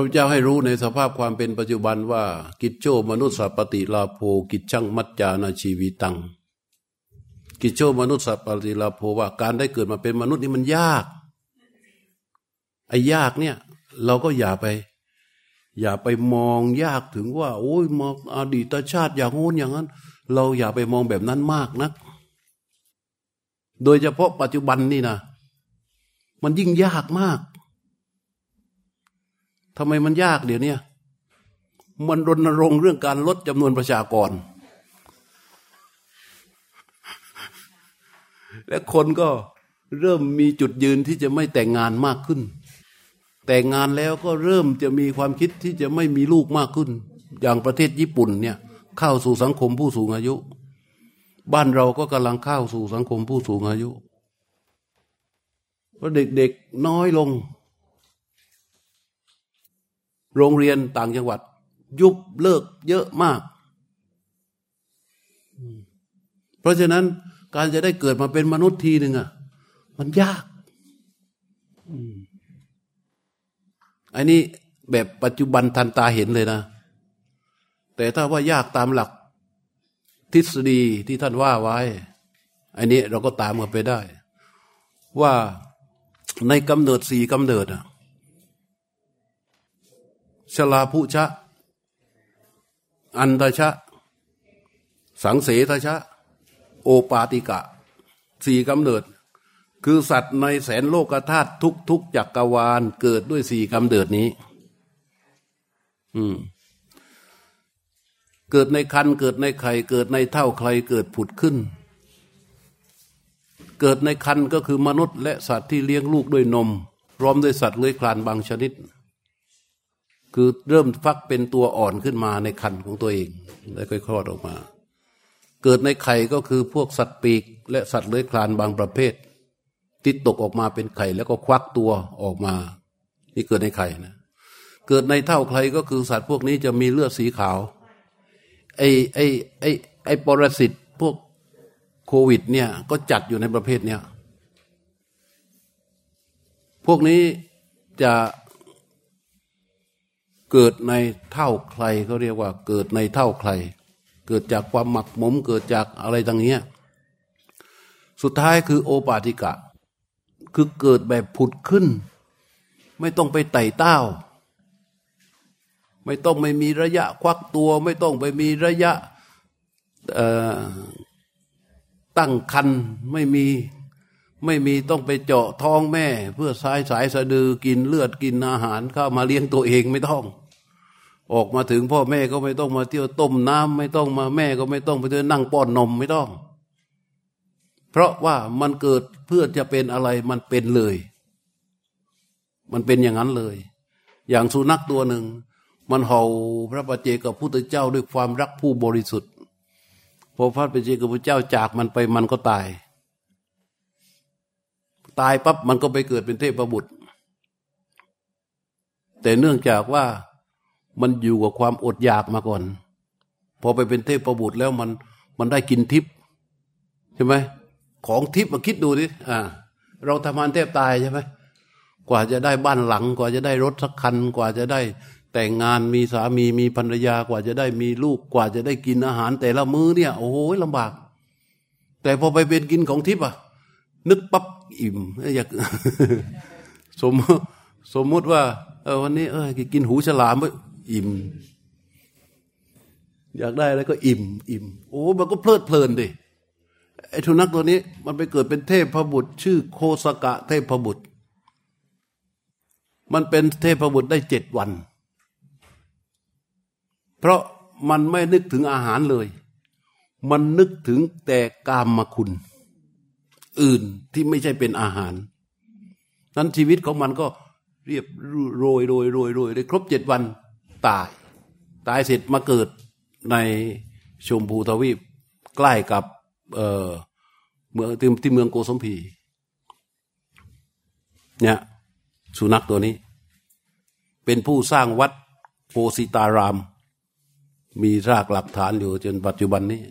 พระเจ้าให้รู้ในสภาพความเป็นปัจจุบันว่า กิจโจมนุษย์สัปติลาโภกิจช่างมัจจานาชีวิตัง กิจโจมนุษย์สัปติลาโภว่าการได้เกิดมาเป็นมนุษย์นี่มันยากไอ้ยากเนี่ย เราก็อย่าไป อย่าไปมองยากถึงว่า โอ้ยมองอดีตชาติอย่างงู้นอย่างนั้น เราอย่าไปมองแบบนั้นมากนัก โดยเฉพาะปัจจุบันนี่นะมันยิ่งยากมาก ทำไมมันยากเดี๋ยวนี้มันรณรงค์เรื่องการลดจำนวนประชากร และคนก็เริ่มมีจุดยืนที่จะไม่แต่งงานมากขึ้น แต่งงานแล้วก็เริ่มจะมีความคิดที่จะไม่มีลูกมากขึ้น อย่างประเทศญี่ปุ่นเนี่ยเข้าสู่สังคมผู้สูงอายุ บ้านเราก็กำลังเข้าสู่สังคมผู้สูงอายุเพราะเด็กๆน้อยลง โรงเรียนต่างจังหวัด ยุบเลิกเยอะมาก เพราะฉะนั้นการจะได้เกิดมาเป็นมนุษย์ทีหนึ่งอะ มันยากอันนี้แบบปัจจุบันทันตาเห็นเลยนะ แต่ถ้าว่ายากตามหลัก ทฤษฎีที่ท่านว่าไว้ อันนี้เราก็ตามกันไปได้ ว่าในกำเนิดสี่กำเนิดอะ ชลาภุชะ อันตชะ สังเสทชะ โอปาติกะ สี่กำเนิด คือสัตว์ในแสนโลกธาตุทุกทุกจักรวาลเกิดด้วยสี่กำเนิดนี้ อืม เกิดในคันเกิดในไข่เกิดในเท่าใครเกิดผุดขึ้น เกิดในคันก็คือมนุษย์ และสัตว์ที่เลี้ยงลูกด้วยนม พร้อมด้วยสัตว์เลื้อยคลานบางชนิด คือเริ่มฟักเป็นตัวอ่อนขึ้นมาในคันของตัวเองแล้วค่อยคลอดออกมา เกิดในไข่ก็คือพวกสัตว์ปีก และสัตว์เลื้อยคลานบางประเภทที่ตกออกมาเป็นไข่แล้วก็ควักตัวออกมา นี่เกิดในไข่นะ เกิดในเท่าใครก็คือสัตว์พวกนี้จะมีเลือดสีขาวไอไอไอไอปรสิตพวกโควิด เนี่ยก็จัดอยู่ในประเภทเนี้ยพวกนี้จะ เกิดในเท่าใครเขาเรียกว่า เกิดในเท่าใคร เกิดจากความหมักหมมเกิดจากอะไรต่างเนี้ยสุดท้ายคือโอปาติกะ คือเกิดแบบผุดขึ้น ไม่ต้องไปไต่เต้า ไม่ต้องไม่มีระยะควักตัว ไม่ต้องไปมีระยะตั้งคันไม่มี ไม่มีต้องไปเจาะท้องแม่ เพื่อสายสายสะดือกินเลือดกินอาหารเข้ามาเลี้ยงตัวเองไม่ต้อง ออกมาถึงพ่อแม่ก็ไม่ต้องมาเที่ยวต้มน้ำไม่ต้องมาแม่ก็ไม่ต้องไปเที่ยวนั่งป้อนนมไม่ต้อง เพราะว่ามันเกิดเพื่อจะเป็นอะไรมันเป็นเลย มันเป็นอย่างนั้นเลย อย่างสุนัขตัวหนึ่ง มันเห่าพระปเจกับพุทธเจ้าด้วยความรักผู้บริสุทธิ์พอพระปเจกับพระเจ้าจากมันไปมันก็ตาย ตายปั๊บมันก็ไปเกิดเป็นเทพบุตร แต่เนื่องจากว่ามันอยู่กับความอดอยากมาก่อน พอไปเป็นเทพบุตรแล้วมันมันได้กินทิพย์ใช่ไหมของทิพย์มาคิดดูดิอ่า เราทำงานเทพตายใช่ไหมกว่าจะได้บ้านหลัง กว่าจะได้รถสักคันกว่าจะได้แต่งงานมีสามีมีภรรยากว่าจะได้มีลูกกว่าจะได้กินอาหาร แต่ละมื้อเนี่ย โอ้โหลำบาก แต่พอไปเป็นกินของทิพย์อะ นึกปั๊บอิ่มอยากสมสมมติว่าเออวันนี้เออกินหูฉลามอิ่ม อยากได้อะไรก็อิ่ม อิ่ม โอ้มันก็เพลิดเพลินดิไอ้ทุนักตัวนี้ มันไปเกิดเป็นเทพบุตร ชื่อโคสกะเทพบุตร มันเป็นเทพบุตรได้เจ็ดวัน เพราะมันไม่นึกถึงอาหารเลย มันนึกถึงแต่กามมาคุณ อื่นที่ไม่ใช่เป็นอาหาร นั้นชีวิตของมันก็เรียบโรยโรยโรยโรยได้ครบเจ็ดวันตาย ตายเสร็จมาเกิดในชมพูทวีปใกล้กับเอ่อเมืองที่เมืองโกสมพีเนี่ยสุนัขตัวนี้ เป็นผู้สร้างวัดโพสิตาราม มีรากหลักฐานอยู่จนปัจจุบันนี้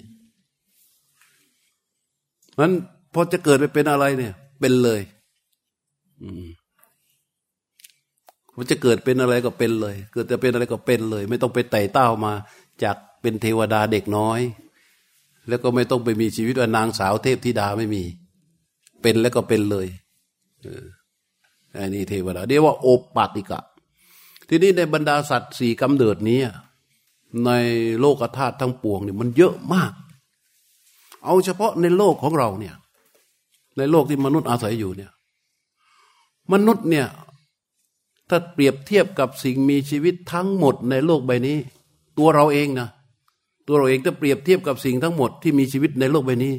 นั้น พอจะเกิดไปเป็นอะไรเนี่ย เป็นเลยมันจะเกิดเป็นอะไรก็เป็นเลย เกิดจะเป็นอะไรก็เป็นเลย ไม่ต้องไปไต่เต้ามา จากเป็นเทวดาเด็กน้อย แล้วก็ไม่ต้องไปมีชีวิตว่านางสาวเทพธิดาไม่มี เป็นแล้วก็เป็นเลยอันนี้เทวดาเรียกว่าโอปาติกะ ทีนี้ในบรรดาสัตว์สี่กำเนิดนี้ในโลกธาตุทั้งปวงเนี่ยมันเยอะมาก เอาเฉพาะในโลกของเราเนี่ย ในโลกที่มนุษย์อาศัยอยู่เนี่ย มนุษย์เนี่ย ถ้าเปรียบเทียบกับสิ่งมีชีวิตทั้งหมดในโลกใบนี้ ตัวเราเองนะตัวเราเองถ้าเปรียบเทียบกับสิ่งทั้งหมดที่มีชีวิตในโลกใบนี้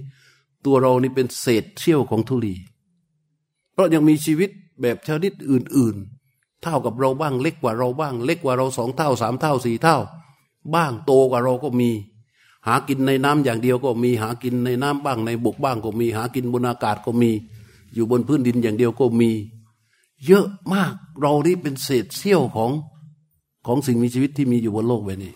ตัวเรานี่เป็นเศษเสี้ยวของธุลี เพราะยังมีชีวิตแบบชนิดอื่น ๆ เท่ากับเราบ้างเล็กกว่าเราบ้าง เล็กกว่าเราสองเท่าสามเท่าสี่เท่า บ้างโตกว่าเราก็มี หากินในน้ำอย่างเดียวก็มีหากินในน้ำบ้างในบกบ้างก็มีหากินบนอากาศก็มี อยู่บนพื้นดินอย่างเดียวก็มี เยอะมากเรานี่เป็นเศษเสี้ยวของของสิ่งมีชีวิตที่มีอยู่บนโลกใบนี้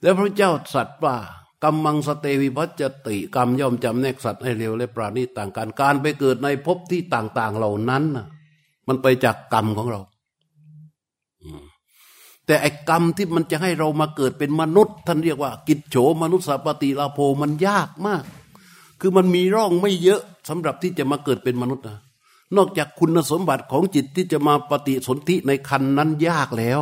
แล้วพระเจ้าสัตว์ว่ากรรมังสเตวิพัจติกรรมย่อมจำแนกสัตว์ให้เร็วและปราณีต่างกัน การไปเกิดในภพที่ต่าง ๆเหล่านั้นมันไปจากกรรมของเรา แต่ไอ้กรรมที่มันจะให้เรามาเกิดเป็นมนุษย์ ท่านเรียกว่า กิจโฉมนุษย์สัปติลาโภมันยากมาก คือมันมีร่องไม่เยอะสำหรับที่จะมาเกิดเป็นมนุษย์นะนอกจากคุณสมบัติของจิตที่จะมาปฏิสนธิในคันนั้นยากแล้ว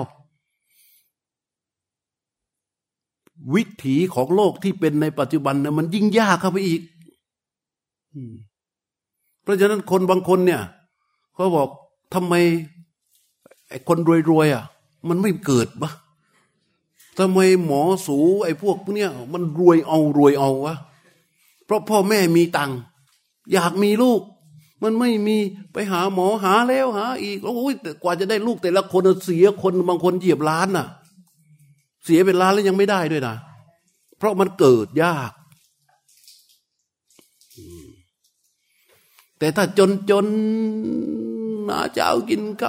วิถีของโลกที่เป็นในปัจจุบันเนี่ยมันยิ่งยากเข้าไปอีก เพราะฉะนั้นคนบางคนเนี่ยเขาบอกทำไมไอ้คนรวยๆอะ มันไม่เกิดปะทำไมหมอสูไอ้พวกเนี้ยมันรวยเอารวยเอาวะ เพราะพ่อแม่มีตังค์อยากมีลูก มันไม่มีไปหาหมอหาแล้วหา อีก โอ้ยแต่กว่าจะได้ลูกแต่ละคนเสียคนบางคนเหยียบล้านน่ะ เสียเป็นล้านแล้วยังไม่ได้ด้วยนะ เพราะมันเกิดยาก แต่ถ้าจนจน นาเจ้ากินค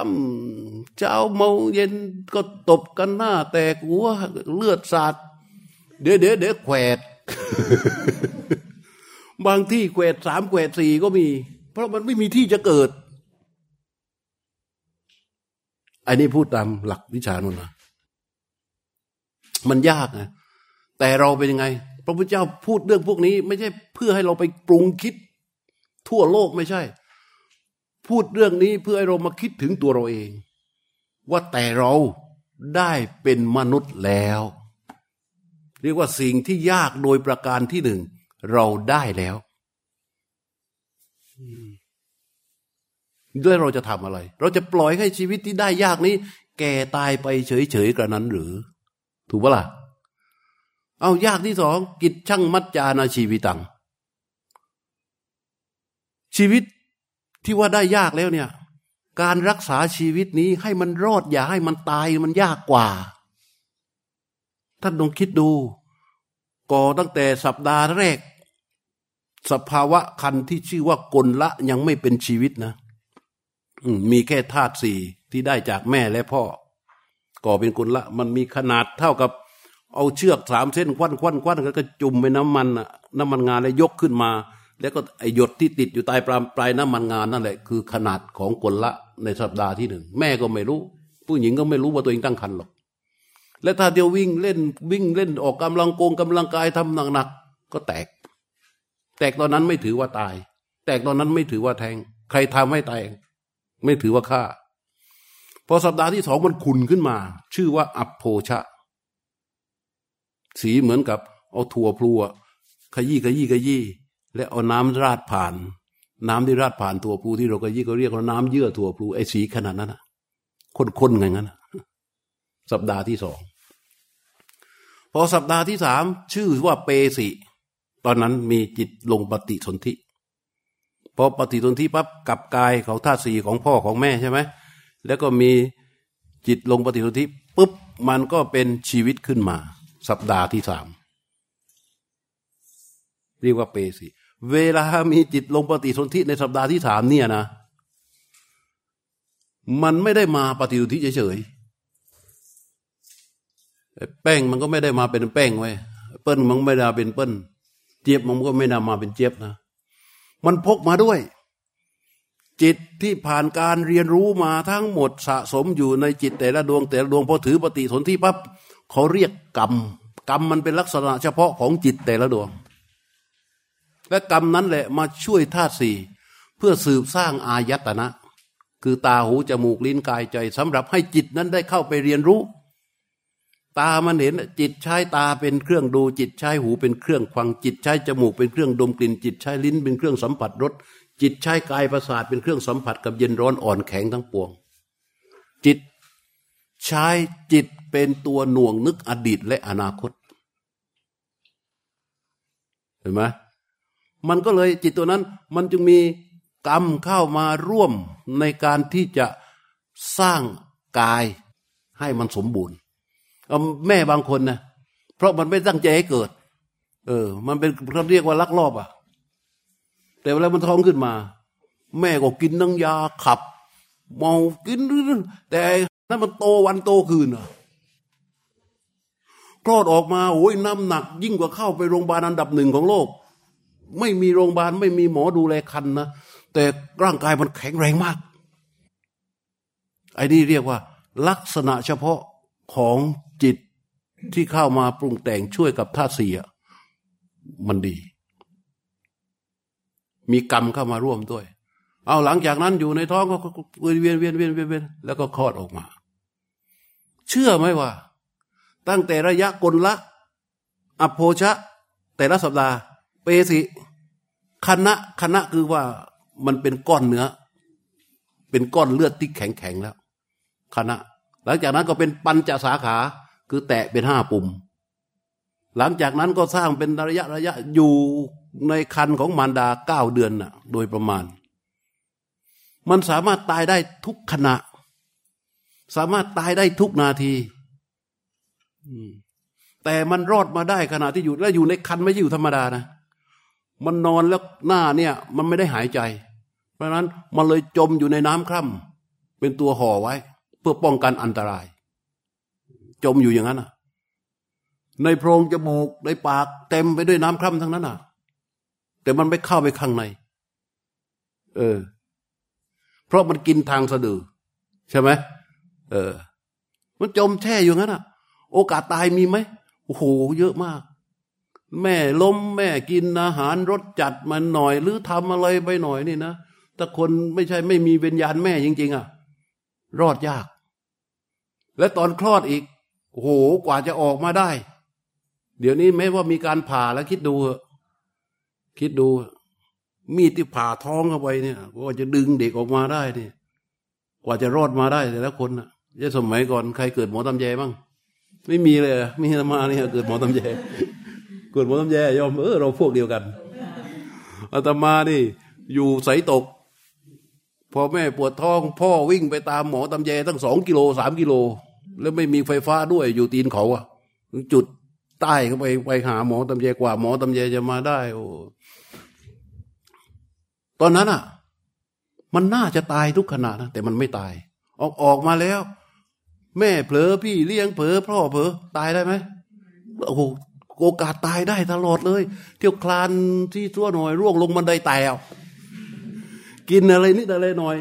ำเจ้าเมาเย็นก็ตบกันหน้า แตกหัวเลือดสาดเดี๋ยวเดี๋ยวเดี๋ยวแขวดบางที่แขวดสามแขวดสี่ก็มี เพราะมันไม่มีที่จะเกิด อันนี้พูดตามหลักวิชาโนนะมันยากนะแต่เราเป็นยังไง พระพุทธเจ้าพูดเรื่องพวกนี้ ไม่ใช่เพื่อให้เราไปปรุงคิด ทั่วโลกไม่ใช่ พูดเรื่องนี้เพื่อให้เรามาคิดถึงตัวเราเอง ว่าแต่เราได้เป็นมนุษย์แล้ว เรียกว่าสิ่งที่ยากโดยประการที่หนึ่ง เราได้แล้วด้วยเราจะทำอะไร เราจะปล่อยให้ชีวิตที่ได้ยากนี้ แก่ตายไปเฉยๆกระนั้นหรือ ถูกปะล่ะ เอายากที่สองกิจช่างมัจจานาชีวิตัง ชีวิต ที่ว่าได้ยากแล้วเนี่ย การรักษาชีวิตนี้ให้มันรอดอย่าให้มันตายมันยากกว่าท่านลองคิดดู ก่อตั้งแต่สัปดาห์แรก สภาวะคันที่ชื่อว่ากลละยังไม่เป็นชีวิตนะมีแค่ธาตุสี่ที่ได้จากแม่และพ่อ ก่อเป็นกลละ มันมีขนาดเท่ากับเอาเชือกสามเส้นควันควันควันแล้วก็จุ่มไปน้ำมันน้ำมันงานแล้วยกขึ้นมา แล้วก็ไอหยดที่ติดอยู่ใต้ปลายปลายน้ำมันงานนั่นแหละคือขนาดของกลละในสัปดาห์ที่หนึ่งแม่ก็ไม่รู้ ผู้หญิงก็ไม่รู้ว่าตัวเองตั้งครรภ์หรอก และถ้าเดียววิ่งเล่นวิ่งเล่นออกกำลังโกงกำลังกายทำหนักๆก็แตก แตกตอนนั้นไม่ถือว่าตาย แตกตอนนั้นไม่ถือว่าแทง ใครทำให้ตายไม่ถือว่าฆ่าพอสัปดาห์ที่สองมันขุนขึ้นมา ชื่อว่าอัปโพชะ สีเหมือนกับเอาถั่วพลูขยี้ขยี้ขยี้ และเอาน้ำราดผ่าน น้ำที่ราดผ่านถั่วพลูที่เราขยี้เขาเรียกว่าน้ำเยื่อถั่วพลูไอ้สีขนาดนั้นนะข้นๆไงงั้นสัปดาห์ที่สองพอสัปดาห์ที่สามชื่อว่าเปสิตอนนั้นมีจิตลงปฏิสนธิพอปฏิสนธิปั๊บกับกายของธาตุสี่ของพ่อของแม่ใช่ไหมแล้วก็มีจิตลงปฏิสนธิปุ๊บมันก็เป็นชีวิตขึ้นมา สัปดาห์ที่สามเรียกว่าเปสิ เวลามีจิตลงปฏิสนธิในสัปดาห์ที่สามเนี่ยนะ มันไม่ได้มาปฏิสนธิเฉยๆแป้งมันก็ไม่ได้มาเป็นแป้งไว้เปิ้ลมันไม่ได้เป็นเปิ้ลเจี๊ยบมันก็ไม่นำมาเป็นเจี๊ยบนะ มันพกมาด้วย จิตที่ผ่านการเรียนรู้มาทั้งหมดสะสมอยู่ในจิตแต่ละดวงแต่ละดวงพอถือปฏิสนธิปั๊บเขาเรียกกรรมกรรมมันเป็นลักษณะเฉพาะของจิตแต่ละดวง และกรรมนั้นแหละมาช่วยธาตุสี่เพื่อสืบสร้างอายตนะ คือตาหูจมูกลิ้นกายใจสำหรับให้จิตนั้นได้เข้าไปเรียนรู้ ตามันเห็นจิตใช้ตาเป็นเครื่องดู จิตใช้หูเป็นเครื่องฟังจิตใช้จมูกเป็นเครื่องดมกลิ่น จิตใช้ลิ้นเป็นเครื่องสัมผัสรสจิตใช้กายประสาทเป็นเครื่องสัมผัสกับเย็นร้อนอ่อนแข็งทั้งปวง จิตใช้จิตเป็นตัวหน่วงนึกอดีตและอนาคต เห็นไหม มันก็เลยจิตตัวนั้นมันจึงมีกรรมเข้ามาร่วมในการที่จะสร้างกายให้มันสมบูรณ์แม่บางคนนะเพราะมันไม่ตั้งใจให้เกิด เออ มันเป็นเขาเรียกว่าลักลอบอะ่ะ แต่เวลามันท้องขึ้นมา แม่ก็กินน้งยาขับเมากินแต่นั้นมันโตวันโตคืนอะคลอดออกมาโอ้ยน้ำหนัก ยิ่งกว่าเข้าไปโรงพยาบาลอันดับหนึ่งของโลก ไม่มีโรงพยาบาลไม่มีหมอดูแลคันนะแต่ร่างกายมันแข็งแรงมาก ไอ้นี่เรียกว่า ลักษณะเฉพาะของจิตที่เข้ามาปรุงแต่งช่วยกับธาตุสี่มันดี มีกรรมเข้ามาร่วมด้วย เอาหลังจากนั้นอยู่ในท้องก็เวียนเวียนเวียนเวียนเวียนแล้วก็คลอดออกมา เชื่อไหมว่า ตั้งแต่ระยะกลละอโภชะ แต่ละสัปดาห์ เปสิคณะคณะคือว่ามันเป็นก้อนเนื้อ เป็นก้อนเลือดที่แข็งแข็งแล้วคณะ หลังจากนั้นก็เป็นปัญจสาขา คือแตะเป็นห้าปุ่ม หลังจากนั้นก็สร้างเป็นระยะระยะอยู่ในคันของมารดาเก้าเดือนน่ะ โดยประมาณ มันสามารถตายได้ทุกขณะ สามารถตายได้ทุกนาทีแต่มันรอดมาได้ขณะที่อยู่แล้วอยู่ในคันไม่ใช่อยู่ธรรมดานะ มันนอนแล้วหน้าเนี่ย มันไม่ได้หายใจ เพราะนั้นมันเลยจมอยู่ในน้ำคร่ำเป็นตัวห่อไว้ เพื่อป้องกันอันตราย จมอยู่อย่างนั้นอะ ในโพรงจมูกในปากเต็มไปด้วยน้ำคร่ำทั้งนั้นอะ แต่มันไม่เข้าไปข้างใน เออ เพราะมันกินทางสะดือ ใช่ไหมเออ มันจมแช่อยู่งั้นอะ โอกาสตายมีไหมโอ้โห เยอะมาก แม่ล้มแม่กินอาหารรสจัดมันหน่อย หรือทำอะไรไปหน่อยนี่นะถ้าคนไม่ใช่ไม่มีวิญญาณแม่จริง ๆอะ รอดยาก และตอนคลอดอีกโหกว่าจะออกมาได้ เดี๋ยวนี้แม้ว่ามีการผ่าแล้วคิดดูคิดดู มีดที่ผ่าท้องเข้าไปเนี่ยว่าจะดึงเด็กออกมาได้เนี่ย กว่าจะรอดมาได้แต่ละคนนะจะสมัยก่อนใครเกิดหมอตำแยบ้างไม่มีเลยมีธรรมาเนี่ยเกิดหมอตำแย กิดหมอตำแยยอมเออเราพวกเดียวกันอาตมานี่อยู่ใสตก พอแม่ปวดท้องพ่อวิ่งไปตามหมอตำแยตั้งสองกิโลสามกิโล แล้วไม่มีไฟฟ้าด้วยอยู่ตีนเขาอะจุดใต้เข้าไปไปหาหมอตำแยกว่า หมอตำแยจะมาได้ โอ้ตอนนั้นอะมันน่าจะตายทุกขณะนะแต่มันไม่ตาย ออกออกมาแล้ว แม่เผลอพี่เลี้ยงเผลอพ่อเผลอตายได้ไหมโอ้ โอกาสตายได้ตลอดเลย เที่ยวคลานที่ตัวหน่อยร่วงลงบันไดตายเอากินอะไรนิดอะไรหน่อย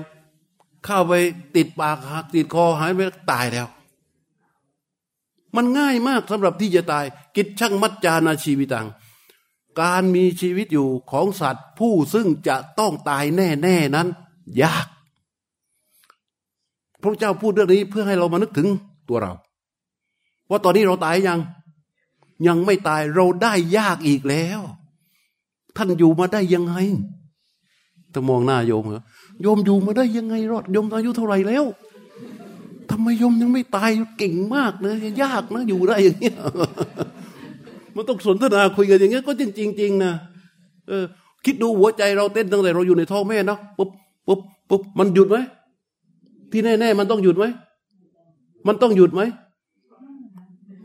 เข้าไปติดปากหักติดคอหายไปตายแล้ว มันง่ายมากสำหรับที่จะตาย กิจช่างมัจจานาชีวิตัง การมีชีวิตอยู่ของสัตว์ผู้ซึ่งจะต้องตายแน่ ๆนั้น ยากพระเจ้าพูดเรื่องนี้เพื่อให้เรามานึกถึงตัวเรา ว่าตอนนี้เราตายยัง ยังไม่ตายเราได้ยากอีกแล้ว ท่านอยู่มาได้ยังไงถ้ามองหน้าโยมเหรอโยมอยู่มาได้ยังไงรอดโยมอายุเท่าไหร่แล้วทำไมโยมยังไม่ตายเก่งมากเลยยากนะอยู่ได้อย่างเงี้ยมันต้องสนทนาคุยกันอย่างเงี้ยก็จริงจริงนะเออ คิดดูหัวใจเราเต้นตั้งแต่เราอยู่ในท้องแม่เนาะปุ๊บปุ๊บปุ๊บมันหยุดไหมที่แน่ ๆ มันต้องหยุดไหมมันต้องหยุดไหม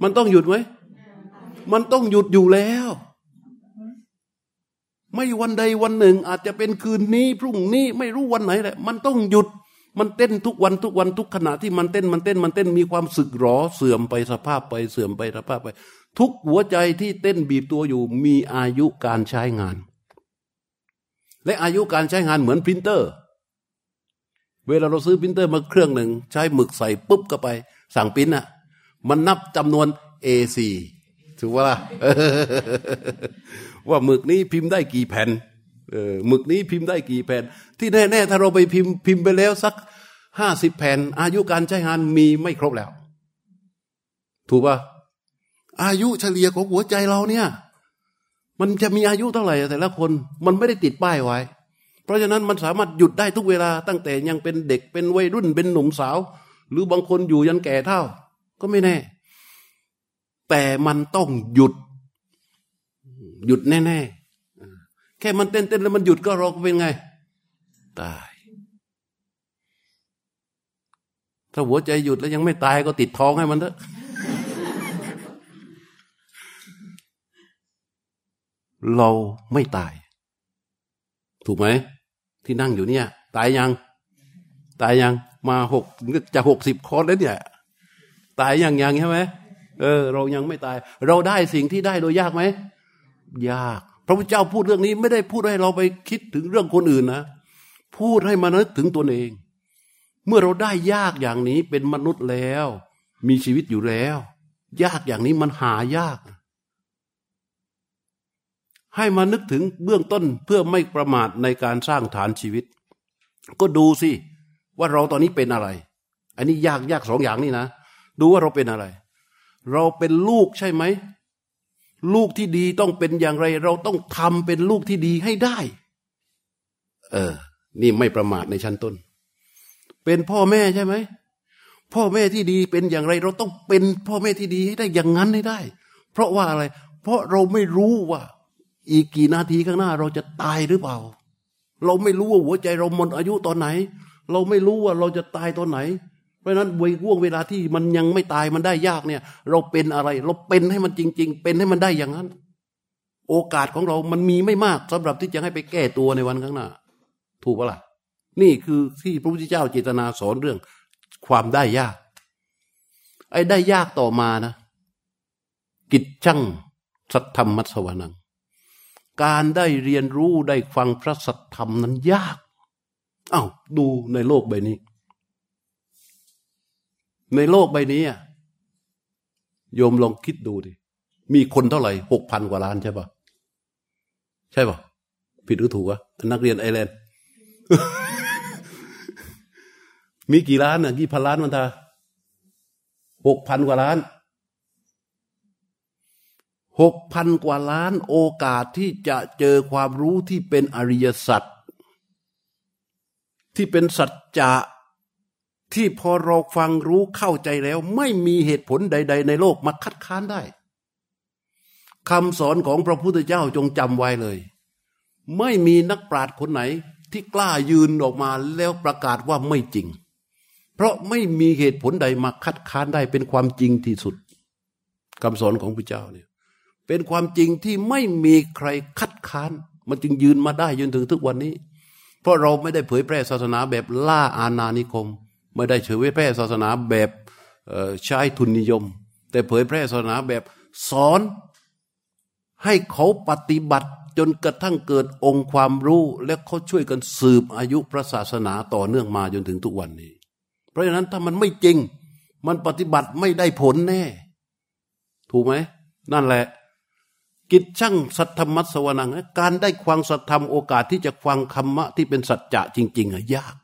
มันต้องหยุดไหม มันต้องหยุดอยู่แล้ว ไม่วันใดวันหนึ่ง อาจจะเป็นคืนนี้ พรุ่งนี้ไม่รู้วันไหนแหละ มันต้องหยุดมันเต้นทุกวันทุกวันทุกขณะที่มันเต้นมันเต้นมันเต้นมีความสึกหรอเสื่อมไปสภาพไปเสื่อมไปสภาพไป ทุกหัวใจที่เต้นบีบตัวอยู่ มีอายุการใช้งาน และอายุการใช้งานเหมือนพิมพ์เตอร์ เวลาเราซื้อพิมพ์เตอร์มาเครื่องหนึ่ง ใช้หมึกใส่ปุ๊บก็ไป สั่งพิมพ์อะ มันนับจำนวน A4 ถือว่าว่าหมึกนี้พิมพ์ได้กี่แผ่นเออหมึกนี้พิมพ์ได้กี่แผ่น ที่แน่ๆถ้าเราไปพิมพ์พิมพ์ไปแล้วสักห้าสิบแผ่น อายุการใช้งานมีไม่ครบแล้ว ถูกปะอายุเฉลี่ยของหัวใจเราเนี่ย มันจะมีอายุเท่าไหร่แต่ละคนมันไม่ได้ติดป้ายไว้ เพราะฉะนั้นมันสามารถหยุดได้ทุกเวลาตั้งแต่ยังเป็นเด็กเป็นวัยรุ่นเป็นหนุ่มสาว หรือบางคนอยู่ยันแก่เท่า ก็ไม่แน่ แต่มันต้องหยุด หยุดแน่ๆ แค่มันเต้นๆแล้วมันหยุดก็รอเป็นไง ตาย ถ้าหัวใจหยุดแล้วยังไม่ตายก็ติดท้องให้มันเถอะ เราไม่ตาย ถูกไหม ที่นั่งอยู่เนี่ย ตายยัง ตายยัง มาหกจะหกสิบคอร์สแล้วเนี่ย ตายยังยังใช่ไหม เออ เรายังไม่ตาย เราได้สิ่งที่ได้โดยยากไหมยาก พระพุทธเจ้าพูดเรื่องนี้ไม่ได้พูดให้เราไปคิดถึงเรื่องคนอื่นนะพูดให้มานึกถึงตัวเอง เมื่อเราได้ยากอย่างนี้เป็นมนุษย์แล้ว มีชีวิตอยู่แล้ว ยากอย่างนี้มันหายาก ให้มานึกถึงเบื้องต้นเพื่อไม่ประมาทในการสร้างฐานชีวิต ก็ดูสิว่าเราตอนนี้เป็นอะไร อันนี้ยากยากสองอย่างนี่นะ ดูว่าเราเป็นอะไร เราเป็นลูกใช่ไหม ลูกที่ดีต้องเป็นอย่างไร เราต้องทำเป็นลูกที่ดีให้ได้ เออ นี่ไม่ประมาทในชั้นต้น เป็นพ่อแม่ใช่ไหม พ่อแม่ที่ดีเป็นอย่างไร เราต้องเป็นพ่อแม่ที่ดีให้ได้อย่างนั้นให้ได้ เพราะว่าอะไร เพราะเราไม่รู้ว่า อีกกี่นาทีข้างหน้าเราจะตายหรือเปล่า เราไม่รู้ว่าหัวใจเราหมดอายุตอนไหน เราไม่รู้ว่าเราจะตายตอนไหน เพราะนั้นวัย่วงเวลาที่มันยังไม่ตายมันได้ยากเนี่ย เราเป็นอะไร เราเป็นให้มันจริง ๆ เป็นให้มันได้อย่างนั้น โอกาสของเรามันมีไม่มากสำหรับที่จะให้ไปแก้ตัวในวันข้างหน้า ถูกปะล่ะนี่คือที่พระพุทธเจ้าเจตนาสอนเรื่อง ความได้ยาก ไอ้ได้ยากต่อมานะ กิจช่างสัทธรรมมัสวานัง การได้เรียนรู้ได้ฟังพระสัทธรรมนั้นยากเอา้าดูในโลกใบนี้ ในโลกใบนี้โยมลองคิดดูดิ มีคนเท่าไหร่หกพันกว่าล้านใช่ปะใช่ปะผิดหรือถูกอะนักเรียนไอแลนด์มีกี่ล้านอะกี่พันล้านมันทาหกพันกว่าล้านหกพันกว่าล้านโอกาสที่จะเจอความรู้ที่เป็นอริยสัจที่เป็นสัจจะ ที่พอเราฟังรู้เข้าใจแล้ว ไม่มีเหตุผลใด ๆ ในโลกมาคัดค้านได้คำสอนของพระพุทธเจ้าจงจำไว้เลย ไม่มีนักปราชญ์คนไหนที่กล้ายืนออกมาแล้วประกาศว่าไม่จริง เพราะไม่มีเหตุผลใดมาคัดค้านได้เป็นความจริงที่สุดคำสอนของพระเจ้าเนี่ยเป็นความจริงที่ไม่มีใครคัดค้าน มันจึงยืนมาได้จนถึงทุกวันนี้ เพราะเราไม่ได้เผยแพร่ศาสนาแบบล่าอาณานิคม ไม่ได้เผยแพร่ศาสนาแบบใช้ทุนนิยม แต่เผยแพร่ศาสนาแบบสอนให้เขาปฏิบัติจนกระทั่งเกิดองค์ความรู้ และเขาช่วยกันสืบอายุพระศาสนาต่อเนื่องมาจนถึงทุกวันนี้ เพราะฉะนั้นถ้ามันไม่จริง มันปฏิบัติไม่ได้ผลแน่ ถูกไหม นั่นแหละ กิจช่างสัทธรรมสวนัง การได้ควางสัทธรรมโอกาสที่จะควางคำมะที่เป็นสัจจะจริง ๆอะยาก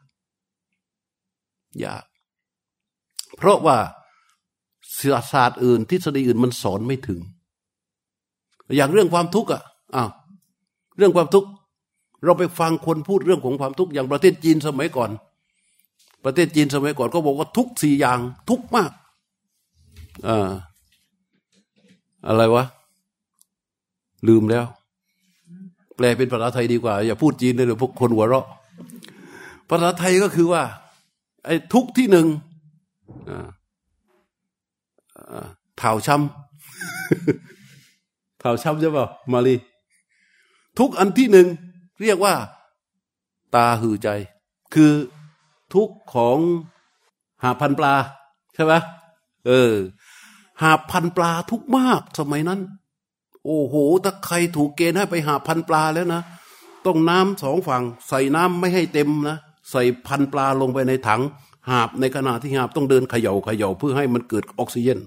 ยาก เพราะว่าศาสตร์อื่นทฤษฎีอื่นมันสอนไม่ถึง อย่างเรื่องความทุกข์อะอ้าวเรื่องความทุกข์เราไปฟังคนพูดเรื่องของความทุกข์อย่างประเทศจีนสมัยก่อน ประเทศจีนสมัยก่อนก็บอกว่าทุกสี่อย่างทุกมากอ่าอะไรวะ ลืมแล้ว แปลเป็นภาษาไทยดีกว่า อย่าพูดจีนเลยเดี๋ยวพวกคนหัวเราะภาษาไทยก็คือว่า ไอ้ทุกที่หนึ่งเท่าช้ำเท่าช้ำใช่ป่ะมาลีทุกอันที่หนึ่งเรียกว่า ตาหือใจ คือทุกของหาพันปลา ใช่ไหมเออ หาพันปลาทุกมากสมัยนั้น โอ้โห ถ้าใครถูกเกณฑ์ให้ไปหาพันปลาแล้วนะ ต้องน้ำสองฝั่ง ใส่น้ำไม่ให้เต็มนะ ใส่พันปลาลงไปในถัง หาบในขณะที่หาบต้องเดินเขย่าเขย่าเพื่อให้มันเกิดออกซิเจน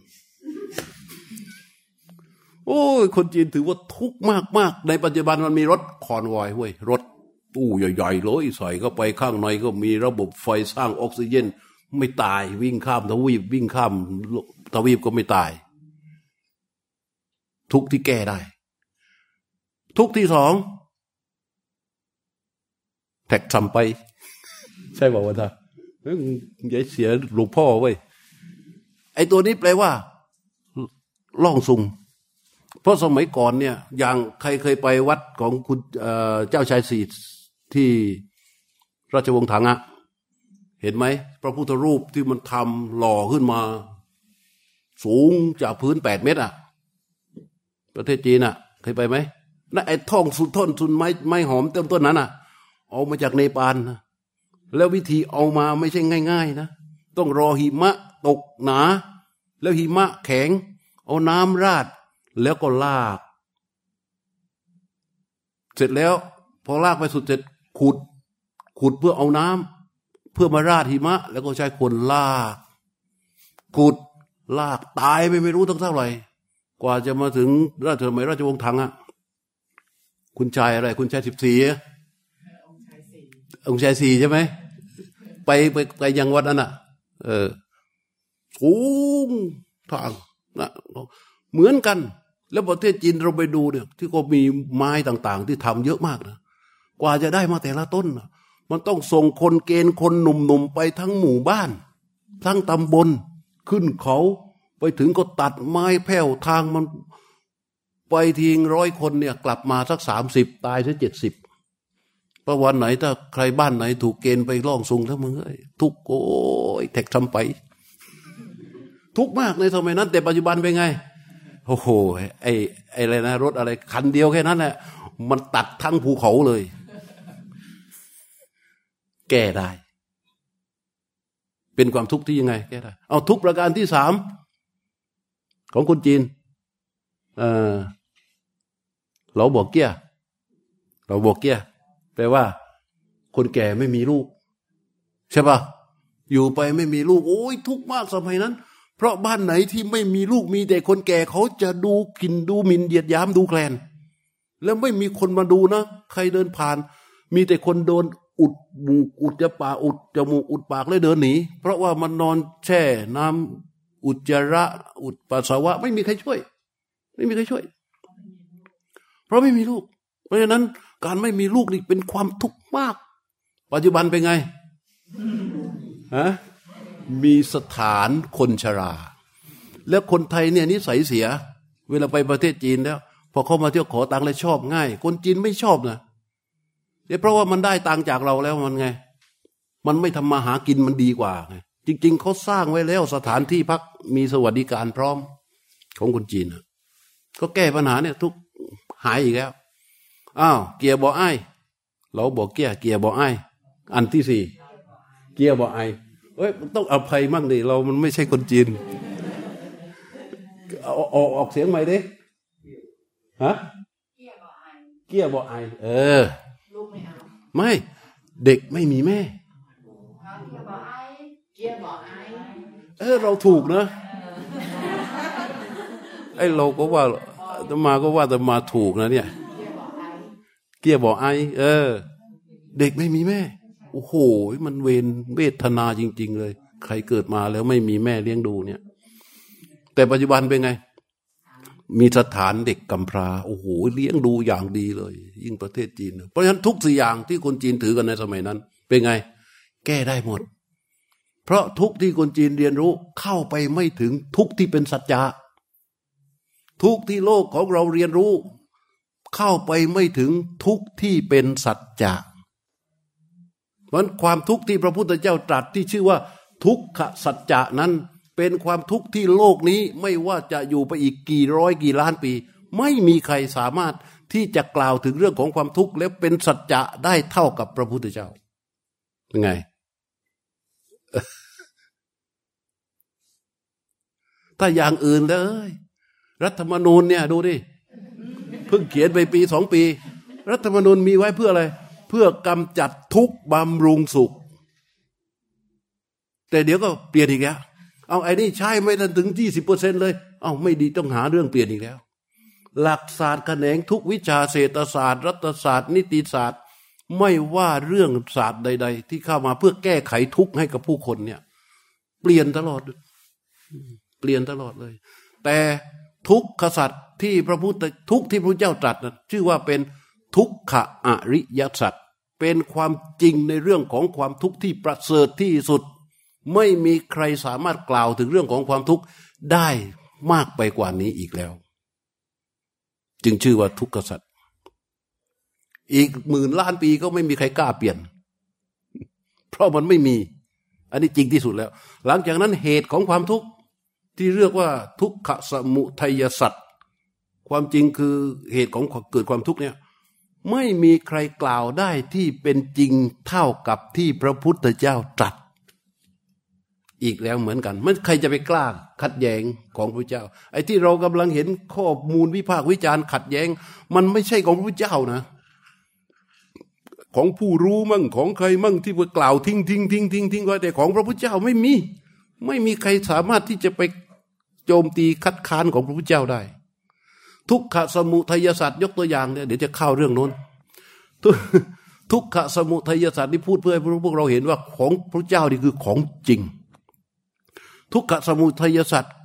โอ้ยคนจีนถือว่าทุกข์มากมากในปัจจุบันมันมีรถคอนวอยเว้ยรถตู้ใหญ่ๆเลยใส่เข้าไปข้างในก็มีระบบไฟสร้างออกซิเจน ไม่ตายวิ่งข้ามทวีปวิ่งข้ามทวีปก็ไม่ตาย ทุกที่แก้ได้ ทุกที่สองแท็กทำไป ใช่บอกว่าท่าอย่าเสียหลวงพ่อเว้ยไอตัวนี้แปลว่าล่องซุง เพราะสมัยก่อนเนี่ย อย่างใครเคยไปวัดของคุณเจ้าชายสีที่ราชวงศ์ถังอะเห็นไหมพระพุทธรูปที่มันทำหล่อขึ้นมา สูงจากพื้นแปดเมตรอะประเทศจีนอะเคยไปไหมนั่นไอ้ท่องสุดท่อนสุนไม้ไม้หอมเต็มต้นนั้นอะเอามาจากเนปาลนะ แล้ววิธีเอามาไม่ใช่ง่าย ๆ นะ ต้องรอหิมะตกหนา แล้วหิมะแข็ง เอาน้ำราด แล้วก็ลาก เสร็จแล้ว พอลากไปสุดเสร็จขุด ขุดเพื่อเอาน้ำเพื่อมาราดหิมะ แล้วก็ใช้คนลาก ขุดลากตายไปไม่รู้ตั้งเท่าไหร่ กว่าจะมาถึงราชสมัยราชวงศ์ถังอะคุณชายอะไร คุณชายสิบสี่องค์ชายสี่ใช่ไหม ไปไปไปยังวัดนั้นอะ เออสูงทางนะเหมือนกัน แล้วประเทศจีนเราไปดูเนี่ย ที่ก็มีไม้ต่าง ๆ ที่ทำเยอะมากนะกว่าจะได้มาแต่ละต้นนะมันต้องส่งคนเกณฑ์คนหนุ่มๆไปทั้งหมู่บ้าน ทั้งตำบลขึ้นเขา ไปถึงก็ตัดไม้แผ่วทางมัน ไปทิ้งร้อยคนเนี่ย กลับมาสักสามสิบตายซะเจ็ดสิบ พระวันไหนถ้าใครบ้านไหนถูกเกณฑ์ไปล่องซุงทั้งมึงเอ้ยทุกโอ้ยแท็กทำไป ทุกมากในสมัยนั้น แต่ปัจจุบันเป็นไงโอ้โหไอ้ไอ้อะไรนะรถอะไร คันเดียวแค่นั้นแหละมันตัดทั้งภูเขาเลย แก้ได้ เป็นความทุกข์ที่ยังไง แก้ได้ เอาทุกประการที่สามของคนจีนเออเราบอกเกี้ยเราบอกเกี้ย แปลว่า คนแก่ไม่มีลูก ใช่ปะอยู่ไปไม่มีลูก โอ้ยทุกข์มากสมัยนั้น เพราะบ้านไหนที่ไม่มีลูกมีแต่คนแก่เขาจะดูกินดูมินเดียดย้ำดูแคลน แล้วไม่มีคนมาดูนะ ใครเดินผ่าน มีแต่คนโดนอุดมูอุดจะปาอุดจมูกอุดปากเลยเดินหนีเพราะว่ามันนอนแช่น้ำอุจจาระ อุดปัสสาวะ ไม่มีใครช่วย ไม่มีใครช่วย เพราะไม่มีลูก เพราะฉะนั้น การไม่มีลูกนี่เป็นความทุกข์มาก ปัจจุบันเป็นไงฮะมีสถานคนชรา แล้วคนไทยเนี่ยนิสัยเสีย เวลาไปประเทศจีนแล้ว พอเขามาเที่ยวขอตังค์แล้วชอบง่าย คนจีนไม่ชอบนะเพราะว่ามันได้ตังค์จากเราแล้วมันไง มันไม่ทำมาหากินมันดีกว่าไงจริง ๆเขาสร้างไว้แล้วสถานที่พักมีสวัสดิการพร้อมของคนจีนก็แก้ปัญหาเนี่ยทุกหายอีกแล้ว อ้าวเกียร์บอไอเราบอกเกียร์เกียร์บอไออันที่สี่เกียร์บอไอเอ้ยต้องอภัยมั่งดิเรามันไม่ใช่คนจีนออกออกเสียงใหม่ดิฮะเกียบอไอเออไม่เด็กไม่มีแม่เออเราถูกนะไอเราก็ว่าตมาก็ว่าตมาถูกนะเนี่ย เกียบอกไอเออ เด็กไม่มีแม่ โอ้โห มันเวนเวทนาจริง ๆ เลย ใครเกิดมาแล้วไม่มีแม่เลี้ยงดูเนี่ย แต่ปัจจุบันเป็นไง มีสถานเด็กกำพร้าโอ้โหเลี้ยงดูอย่างดีเลย ยิ่งประเทศจีน เพราะฉะนั้นทุกสิ่งอย่างที่คนจีนถือกันในสมัยนั้น เป็นไง แก้ได้หมด เพราะทุกที่คนจีนเรียนรู้เข้าไปไม่ถึงทุกที่เป็นสัจจะทุกที่โลกของเราเรียนรู้ เข้าไปไม่ถึงทุกที่เป็นสัจจะพราะความทุกข์ที่พระพุทธเจ้าตรัสที่ชื่อว่า ทุกขสัจจะนั้น เป็นความทุกข์ที่โลกนี้ไม่ว่าจะอยู่ไปอีกกี่ร้อยกี่ล้านปี ไม่มีใครสามารถที่จะกล่าวถึงเรื่องของความทุกข์แล้วเป็นสัจจะได้เท่ากับพระพุทธเจ้าเป็นไง ถ้าอย่างอื่นเลย รัฐธรรมนูญเนี่ยดูดิ พิ่งเขียนไปปีสองปี รัฐธรรมนูญมีไว้เพื่ออะไร เพื่อกำจัดทุกบำรุงสุข แต่เดี๋ยวก็เปลี่ยนอีกแล้วเอาไอ้นี่ใช่ไม่ถึงยี่สิบเปอร์เซ็นเลย เอาไม่ดีต้องหาเรื่องเปลี่ยนอีกแล้ว หลักศาสตร์แขนงทุกวิชาเศรษฐศาสตร์ รัฐศาสตร์ นิติศาสตร์ ไม่ว่าเรื่องศาสตร์ใด ๆ ที่เข้ามาเพื่อแก้ไขทุกข์ให้กับผู้คนเนี่ย เปลี่ยนตลอด เปลี่ยนตลอดเลย แต่ ทุกขสัตว์ที่พระพุทธทุกที่พระเจ้าตรัสนะชื่อว่าเป็นทุกขอริยสัตว์เป็นความจริงในเรื่องของความทุกข์ที่ประเสริฐที่สุด ไม่มีใครสามารถกล่าวถึงเรื่องของความทุกข์ได้มากไปกว่านี้อีกแล้ว จึงชื่อว่าทุกขสัตว์อีกหมื่นล้านปีก็ไม่มีใครกล้าเปลี่ยน เพราะมันไม่มี อันนี้จริงที่สุดแล้ว หลังจากนั้นเหตุของความทุกข์ ที่เรียกว่าทุกขสมุทัยสัตว์ความจริงคือเหตุของเกิดความทุกข์เนี่ยไม่มีใครกล่าวได้ที่เป็นจริงเท่ากับที่พระพุทธเจ้าตรัส อีกแล้วเหมือนกันมันใครจะไปกล้าขัดแย้งของพระเจ้า ไอ้ที่เรากำลังเห็นข้อมูลวิพากษ์วิจารณ์ขัดแย้ง มันไม่ใช่ของพระเจ้านะ ของผู้รู้มั่งของใครมั่งที่กล่าวทิ้งทิ้งทิ้งทิ้งทิ้งไว้แต่ของพระพุทธเจ้าไม่มี ไม่มีใครสามารถที่จะไปโจมตีคัดค้านของพระพุทธเจ้าได้ ทุกขสมุทัยศาสตร์ยกตัวอย่างเนี่ยเดี๋ยวจะเข้าเรื่องโน้น ทุกขสมุทัยศาสตร์ที่พูดเพื่อให้พวกเราเห็นว่าของพระเจ้านี่คือของจริง ทุกขสมุทัยศาสตร์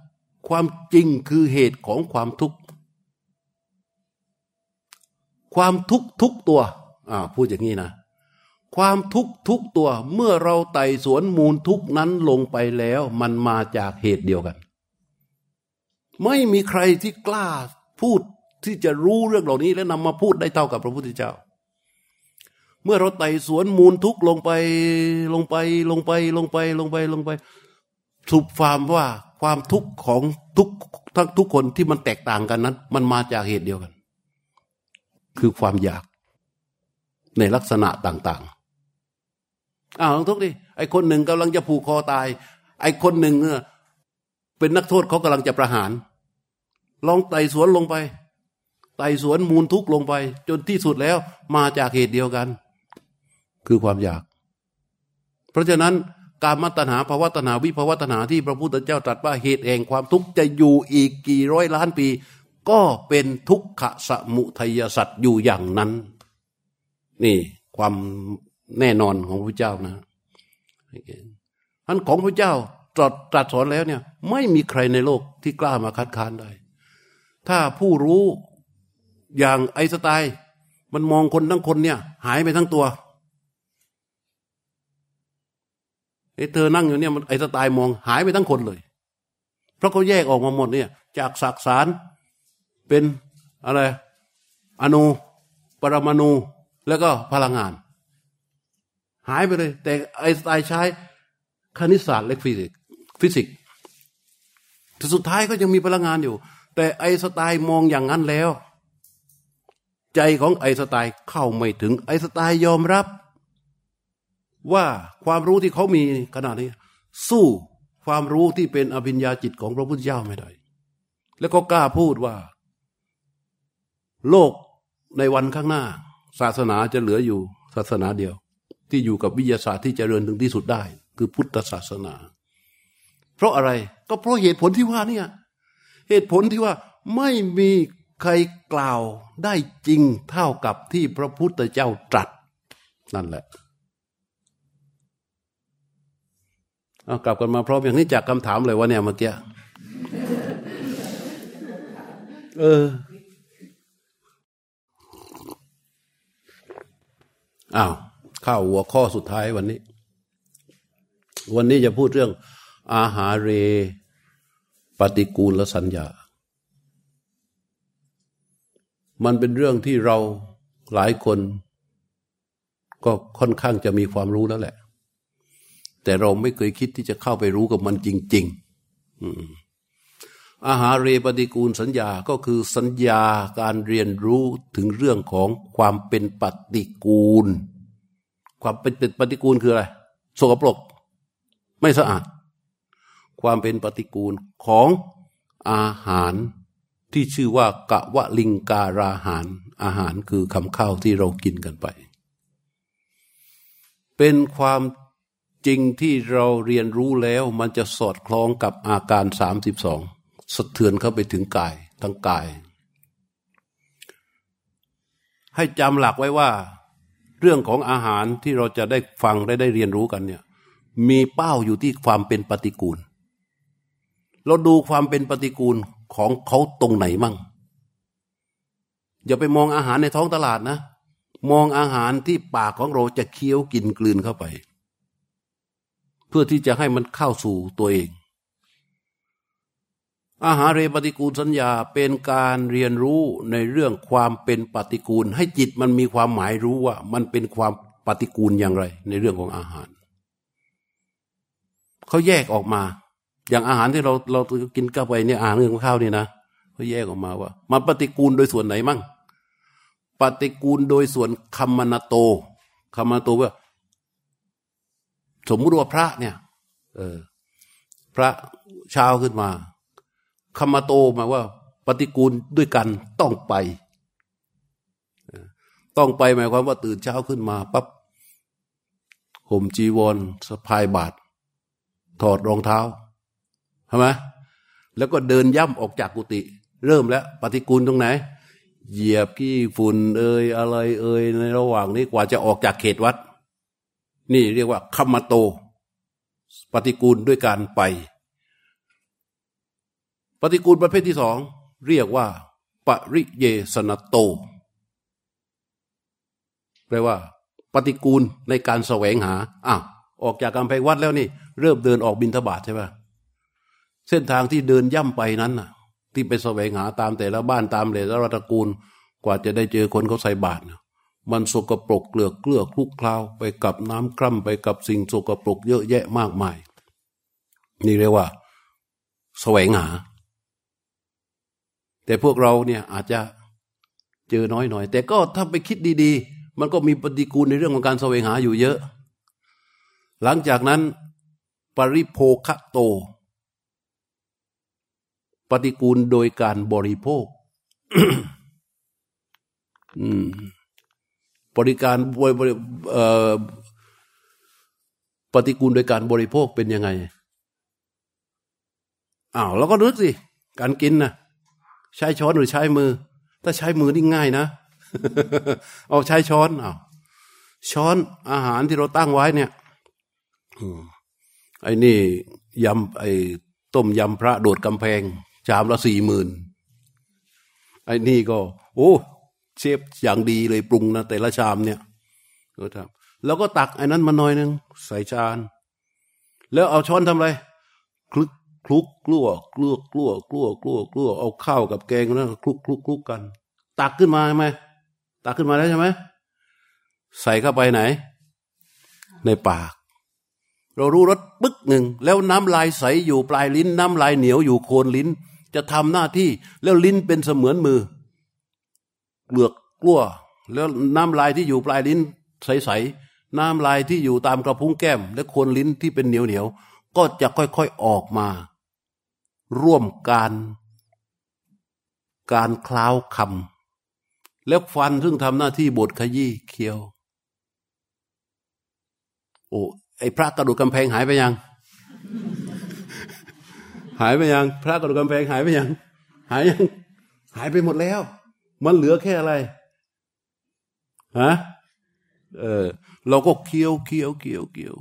ความจริงคือเหตุของความทุกข์ความทุกข์ทุกตัวอ่าพูดอย่างนี้นะ ความทุกข์ทุกตัวเมื่อเราไต่สวนมูลทุกนั้นลงไปแล้ว มันมาจากเหตุเดียวกัน ไม่มีใครที่กล้าพูดที่จะรู้เรื่องเหล่านี้และนำมาพูดได้เท่ากับพระพุทธเจ้า เมื่อเราไต่สวนมูลทุกลงไปลงไปลงไปลงไปลงไปลงไปสุบฟามว่าความทุกข์ของทุกทั้งทุกคนที่มันแตกต่างกันนั้น มันมาจากเหตุเดียวกัน คือความอยากในลักษณะต่าง ๆ อ้าวลองทุกดิไอคนหนึ่งกำลังจะผูกคอตาย ไอคนหนึ่งเป็นนักโทษเขากำลังจะประหาร ลองไต่สวนลงไป ไต่สวนมูลทุกลงไป จนที่สุดแล้วมาจากเหตุเดียวกัน คือความอยาก เพราะฉะนั้นการมัตนาภาวตนาวิภาวตนาที่พระพุทธเจ้าตรัสว่าเหตุแห่งความทุกข์จะอยู่อีกกี่ร้อยล้านปี ก็เป็นทุกขะสมุทัยสัตว์อยู่อย่างนั้น นี่ความ แน่นอนของพระเจ้านะท่านของพระเจ้าตรัสตรัสสอนแล้วเนี่ย ไม่มีใครในโลกที่กล้ามาคัดค้านได้ ถ้าผู้รู้อย่างไอสไตล์มันมองคนทั้งคนเนี่ย หายไปทั้งตัวไอเธอนั่งอยู่เนี่ยมันไอน์สไตน์มองหายไปทั้งคนเลย เพราะเขาแยกออกมาหมดเนี่ย จากสักสารเป็นอะไรอนุปรมาณูแล้วก็พลังงาน หายไปเลย แต่ไอน์สไตน์ใช้คณิตศาสตร์และฟิสิกส์ฟิสิกส์สุดท้ายก็ยังมีพลังงานอยู่ แต่ไอน์สไตน์มองอย่างนั้นแล้ว ใจของไอสไตล์เข้าไม่ถึง ไอสไตล์ยอมรับ ว่าความรู้ที่เขามีขนาดนี้ สู้ความรู้ที่เป็นอภิญญาจิตของพระพุทธเจ้าไม่ได้ แล้วก็กล้าพูดว่า โลกในวันข้างหน้า ศาสนาจะเหลืออยู่ศาสนาเดียว ที่อยู่กับวิทยาศาสตร์ที่จเจริญถึงที่สุดได้ คือพุทธศาสนา เพราะอะไรก็เพราะเหตุผลที่ว่านี่เหตุผลที่ว่าไม่มีใครกล่าวได้จริงเท่ากับที่พระพุทธเจ้าตรัส นั่นแหละเอากลับกันมาพร้อมอย่างนี้จากคำถามเลยว่าเนี่ยเมื่อกี้เอออ้าว ข้าวหัวข้อสุดท้ายวันนี้ วันนี้จะพูดเรื่อง อาหารเร ปฏิกูลสัญญา มันเป็นเรื่องที่เราหลายคน ก็ค่อนข้างจะมีความรู้แล้วแหละ แต่เราไม่เคยคิดที่จะเข้าไปรู้กับมันจริง ๆอาหารเรปฏิกูลสัญญาก็คือสัญญาการเรียนรู้ถึงเรื่องของความเป็นปฏิกูล ความเป็นปฏิกูลคืออะไรสกปรก ไม่สะอาด ความเป็นปฏิกูลของอาหารที่ชื่อว่ากะวะลิงการาหาร อาหารคือคำข้าวที่เรากินกันไป เป็นความจริงที่เราเรียนรู้แล้วมันจะสอดคล้องกับอาการสามสิบสองสะเทือนเข้าไปถึงกายทั้งกาย ให้จำหลักไว้ว่า เรื่องของอาหารที่เราจะได้ฟังได้ได้เรียนรู้กันเนี่ยมีเป้าอยู่ที่ความเป็นปฏิกูล เราดูความเป็นปฏิกูลของเขาตรงไหนมั่ง อย่าไปมองอาหารในท้องตลาดนะ มองอาหารที่ปากของเราจะเคี้ยวกินกลืนเข้าไป เพื่อที่จะให้มันเข้าสู่ตัวเอง อาหารเรปฏิกูลสัญญาเป็นการเรียนรู้ในเรื่องความเป็นปฏิกูล ให้จิตมันมีความหมายรู้ว่า มันเป็นความปฏิกูลอย่างไร ในเรื่องของอาหารเขาแยกออกมา อย่างอาหารที่เราเรากินเข้าไปเนี่ยอาหารเรื่องข้าวนี่นะเขาแยกออกมาว่า มันปฏิกูลโดยส่วนไหนมั่งปฏิกูลโดยส่วนคัมมนาโตคัมมนาโตว่าสมมุติว่าพระเนี่ย เออ พระเช้าขึ้นมา คัมมาโตมาว่า ปฏิกูลด้วยกันต้องไป ต้องไปหมายความว่าตื่นเช้าขึ้นมาปั๊บห่มจีวรสะพายบาท ถอดรองเท้าใช่ไหมแล้วก็เดินย่ำออกจากกุฏิเริ่มแล้ว ปฏิกูลตรงไหน เหยียบขี้ฝุ่นเอ่ยอะไรเอ่ยในระหว่างนี้กว่าจะออกจากเขตวัด นี่เรียกว่าคัมมาโต ปฏิกูลด้วยการไป ปฏิกูลประเภทที่สองเรียกว่า ปริเยสนโต แปลว่า ปฏิกูลในการแสวงหาอ้าวออกจากกำแพงวัดแล้วนี่ เริ่มเดินออกบินทบาทใช่ไหมเส้นทางที่เดินย่ำไปนั้นน่ะ ที่ไปแสวงหาตามแต่ละบ้านตามแต่ละรัตกูล กว่าจะได้เจอคนเขาใส่บาตรมันสกปรกเกลือกเกลือคลุกคลาวไปกับน้ำคร่ำไปกับสิ่งสกปรกเยอะแยะมากมาย นี่เรียกว่า แสวงหา แต่พวกเราเนี่ยอาจจะเจอน้อยหน่อย แต่ก็ถ้าไปคิดดี ๆ มันก็มีปฏิกูลในเรื่องของการแสวงหาอยู่เยอะ หลังจากนั้น ปริโภคโต ปฏิกูลโดยการบริโภคบริการบริปฏิกูลโดยการบริโภคเป็นยังไงอ้าวเราก็นึกสิ การกินนะ ใช้ช้อนหรือใช้มือ ถ้าใช้มือนี่ง่ายนะ เอาใช้ช้อนเอาช้อนอาหารที่เราตั้งไว้เนี่ยไอ้นี่ยำไอ้ต้มยำพระโดดกำแพงชามละสี่หมื่นไอ้นี่ก็ โอ้เชฟอย่างดีเลยปรุงนะแต่ละชามเนี่ยแล้วก็ตักไอ้นั้นมาหน่อยนึงใส่จาน แล้วเอาช้อนทำอะไรคลุก คลุกกลัวกลัวกลัวกลัวกลัวกลัวเอาข้าวกับแกงนั้นคลุกคลุกคลุกกัน ตักขึ้นมาใช่ไหมตักขึ้นมาแล้วใช่ไหมใส่เข้าไปไหน ในปาก เรารู้รสปึ๊กหนึ่งแล้วน้ำลายใสอยู่ปลายลิ้น น้ำลายเหนียวอยู่โคนลิ้น จะทำหน้าที่แล้วลิ้นเป็นเสมือนมือเกลือกกลั้ว แล้วน้ำลายที่อยู่ปลายลิ้นใสๆน้ำลายที่อยู่ตามกระพุ้งแก้ม และโคนลิ้นที่เป็นเหนียวเหนียวก็จะค่อยๆออกมา ร่วมการ การคล้าวคำแล้วฟันซึ่งทำหน้าที่บดขยี้เคี้ยว โอ้ไอ้พระกระดูกกำแพงหายไปยัง หายไปยัง พระกระดูกกำแพงหายไปยัง หายยัง หายไปหมดแล้ว มันเหลือแค่อะไรฮะเออเราก็เคี้ยวเคี้ยวเคี้ยวเคี้ยว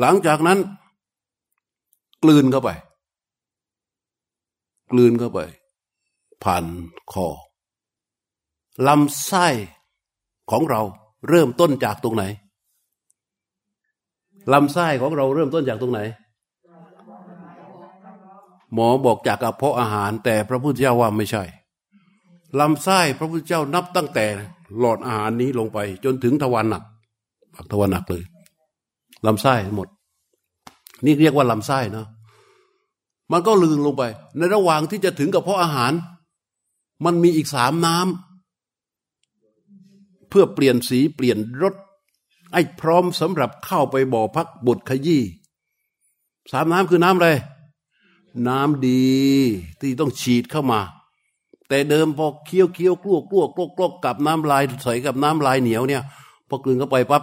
หลังจากนั้น กลืนเข้าไป กลืนเข้าไป ผ่านคอลำไส้ของเราเริ่มต้นจากตรงไหนลำไส้ของเราเริ่มต้นจากตรงไหน หมอบอกจากกระเพาะอาหาร แต่พระพุทธเจ้าว่าไม่ใช่ลำไส้พระพุทธเจ้านับตั้งแต่หลอดอาหารนี้ลงไป จนถึงทวารหนักปักทวารหนักเลยลำไส้หมด นี่เรียกว่าลำไส้เนาะ มันก็ลืนลงไป ในระหว่างที่จะถึงกับเพาะอาหาร มันมีอีกสามน้ำเพื่อเปลี่ยนสีเปลี่ยนรสไอ้พร้อมสำหรับเข้าไปบ่อพักบทขยี้สามน้ำคือน้ำอะไร น้ำดีที่ต้องฉีดเข้ามา แต่เดิมพอเคี้ยวเคี้ยวกลัวกลัวกลัวกลัวกับน้ำลายใสกับน้ำลายเหนียวเนี่ยพอกลืนเข้าไปปั๊บ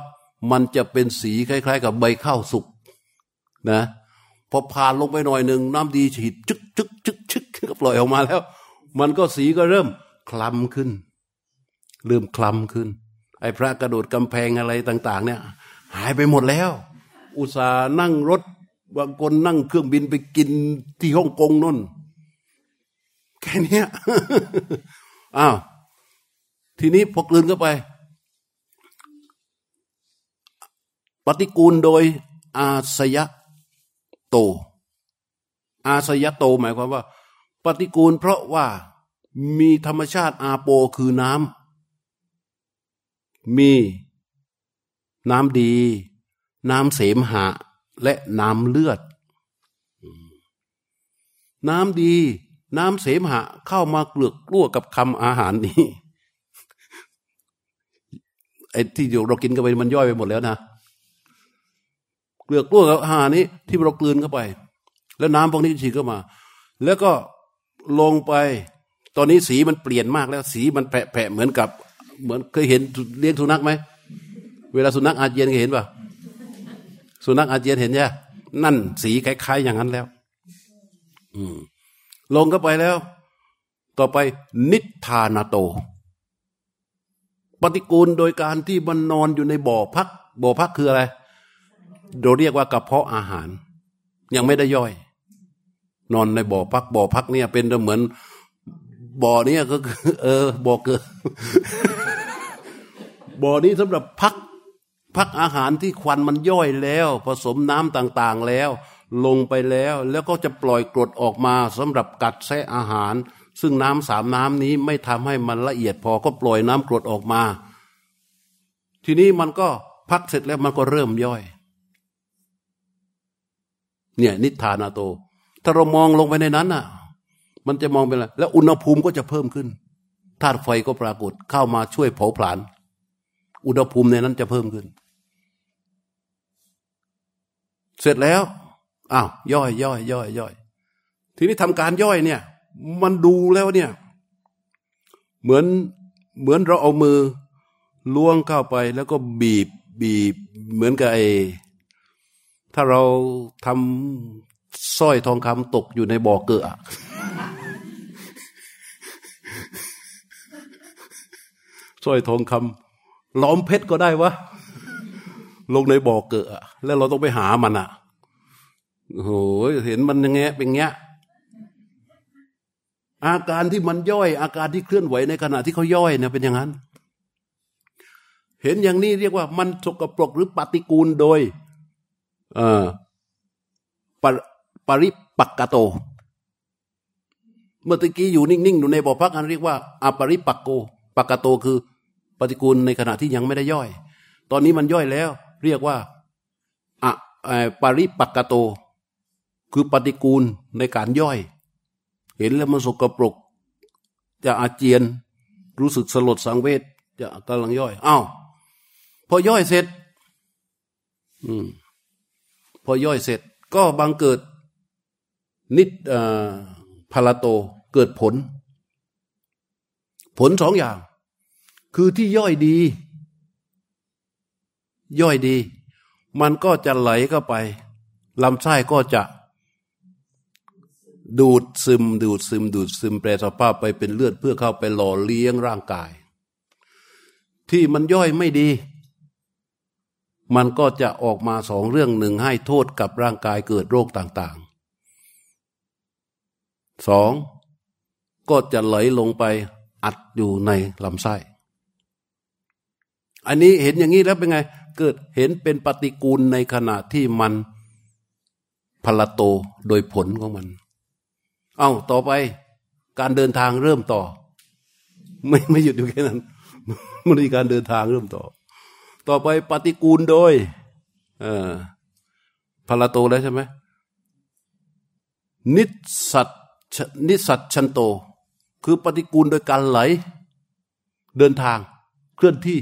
มันจะเป็นสีคล้าย ๆ กับใบข้าวสุกนะ พอผ่านลงไปหน่อยหนึ่งน้ำดีฉีดจึกจึกจึกจึกก็ปล่อยออกมาแล้ว มันก็สีก็เริ่มคล้ำขึ้น เริ่มคล้ำขึ้น ไอ้พระกระโดดกำแพงอะไรต่าง ๆ เนี่ย หายไปหมดแล้ว อุตส่าห์นั่งรถบางคนนั่งเครื่องบินไปกินที่ฮ่องกงนั่นแค่นี้อ้าวทีนี้พอกลืนเข้าไป ปฏิกูลโดยอาสยะ โต อาสยะโตหมายความว่า ปฏิกูลเพราะว่ามีธรรมชาติอาโปคือน้ำมีน้ำดี น้ำเสมหะ และน้ำเลือด น้ำดี น้ำเสมหะเข้ามาเกลือกกลั้วกับคำอาหารนี้ไอ้ที่เรากินกันไปมันย่อยไปหมดแล้วนะ เกลือกลั้วกับอาหารนี้ที่เรากลืนเข้าไป แล้วน้ำพวกนี้ฉีดเข้ามา แล้วก็ลงไป ตอนนี้สีมันเปลี่ยนมากแล้ว สีมันแผะเหมือนกับ เหมือนเคยเห็นเลี้ยงสุนัขไหมเวลาสุนัขอาเจียนเคยเห็นป่ะสุนัขอาเจียนเห็นใช่นั่นสีคล้ายๆอย่างนั้นแล้ว อืม ลงเข้าไปแล้ว ต่อไปนิทานาโต ปฏิกูลโดยการที่มันนอนอยู่ในบ่อพัก บ่อพักคืออะไร เราเรียกว่ากระเพาะอาหาร ยังไม่ได้ย่อย นอนในบ่อพักบ่อพักเนี่ย เป็นเหมือนบ่อนี้ก็คือ เออบ่อเกิดบ่อนี้สำหรับพักพักอาหารที่ควันมันย่อยแล้ว ผสมน้ำต่างๆแล้ว ลงไปแล้ว แล้วก็จะปล่อยกรดออกมาสำหรับกัดแซะอาหาร ซึ่งน้ำสามน้ำนี้ไม่ทำให้มันละเอียดพอก็ปล่อยน้ำกรดออกมา ทีนี้มันก็พักเสร็จแล้วมันก็เริ่มย่อย เนี่ย นิทานาโต ถ้าเรามองลงไปในนั้นน่ะ มันจะมองเป็นอะไรแล้วอุณหภูมิก็จะเพิ่มขึ้นธาตุไฟก็ปรากฏเข้ามาช่วยเผาผลาญอุณหภูมิในนั้นจะเพิ่มขึ้น เสร็จแล้วอ้าวย่อยย่อยย่อยย่อยทีนี้ทำการย่อยเนี่ย มันดูแล้วเนี่ย เหมือนเหมือนเราเอามือล้วงเข้าไปแล้วก็บีบบีบ เหมือนกับไอ ถ้าเราทำสร้อยทองคำตกอยู่ในบ่อเกลือสร้อยทองคำล้อมเพชรก็ได้วะลงในบ่อเกลือแล้วเราต้องไปหามันอะโอ้โหเห็นมันยังไงเป็นเงี้ย อาการที่มันย่อย อาการที่เคลื่อนไหวในขณะที่เขาย่อยเนี่ยเป็นอย่างนั้น เห็นอย่างนี้เรียกว่ามันสกปรกหรือปฏิกูลโดย เอ่อปปริปักกโต เมื่อตะกี้อยู่นิ่งๆอยู่ในบ่อพักอันเรียกว่าอปริปักโกปักกโตคือ ปฏิกูลในขณะที่ยังไม่ได้ย่อย ตอนนี้มันย่อยแล้ว เรียกว่าอะปริปักกโต คือปฏิกูลในการย่อย เห็นแล้วมันสกปรก จะอาเจียน รู้สึกสลดสังเวชจะกำลังย่อยอ้าวพอย่อยเสร็จ อืม พอย่อยเสร็จก็บังเกิดนิดพาลาโตเกิดผล ผลสองอย่าง คือที่ย่อยดี ย่อยดี มันก็จะไหลเข้าไปลำไส้ก็จะ ดูดซึม ดูดซึม ดูดซึมแปรสภาพไปเป็นเลือดเพื่อเข้าไปหล่อเลี้ยงร่างกาย ที่มันย่อยไม่ดี มันก็จะออกมาสองเรื่องหนึ่งให้โทษกับร่างกายเกิดโรคต่างๆสองก็จะไหลลงไปอัดอยู่ในลำไส้ อันนี้เห็นอย่างนี้แล้วเป็นไง เกิดเห็นเป็นปฏิกูลในขณะที่มันพลโตโดยผลของมัน เอาต่อไปการเดินทางเริ่มต่อ ไม่ไม่หยุดอยู่แค่นั้น มันมีการเดินทางเริ่มต่อ ต่อไปปฏิกูลโดย เออพลาโตแล้วใช่ไหมนิสัตนิสัตชันโต คือปฏิกูลโดยการไหล เดินทางเคลื่อนที่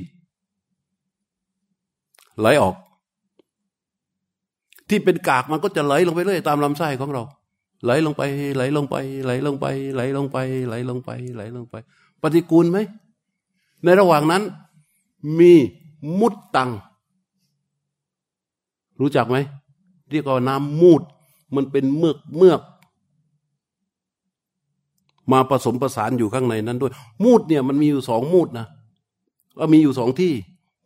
ไหลออก ที่เป็นกากมันก็จะไหลลงไปเรื่อยตามลำไส้ของเรา ไหลลงไป ไหลลงไป ไหลลงไป ไหลลงไป ไหลลงไป ไหลลงไป ปฏิกูลไหมในระหว่างนั้นมี มุดตัง รู้จักไหม เรียกว่าน้ำมูด มันเป็นเมือกเมือก มาผสมประสานอยู่ข้างในนั้นด้วย มูดเนี่ยมันมีอยู่สองมูดนะว่ามีอยู่สองที่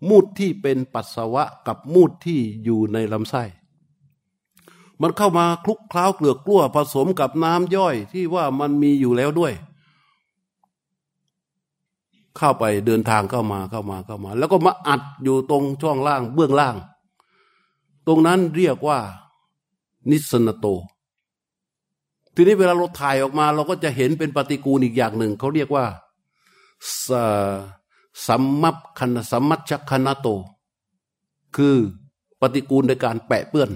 มูดที่เป็นปัสสาวะกับมูดที่อยู่ในลำไส้มันเข้ามาคลุกคล้าเกลือกกลั้วผสมกับน้ำย่อยที่ว่ามันมีอยู่แล้วด้วย เข้าไปเดินทางเข้ามาเข้ามาเข้ามา แล้วก็มาอัดอยู่ตรงช่องล่างเบื้องล่าง ตรงนั้นเรียกว่านิสนโต ทีนี้เวลาเราถ่ายออกมา เราก็จะเห็นเป็นปฏิกูลอีกอย่างหนึ่ง เขาเรียกว่าสัมมัปคณสัมมัชคณโต คือปฏิกูลในการแปะเปื้อน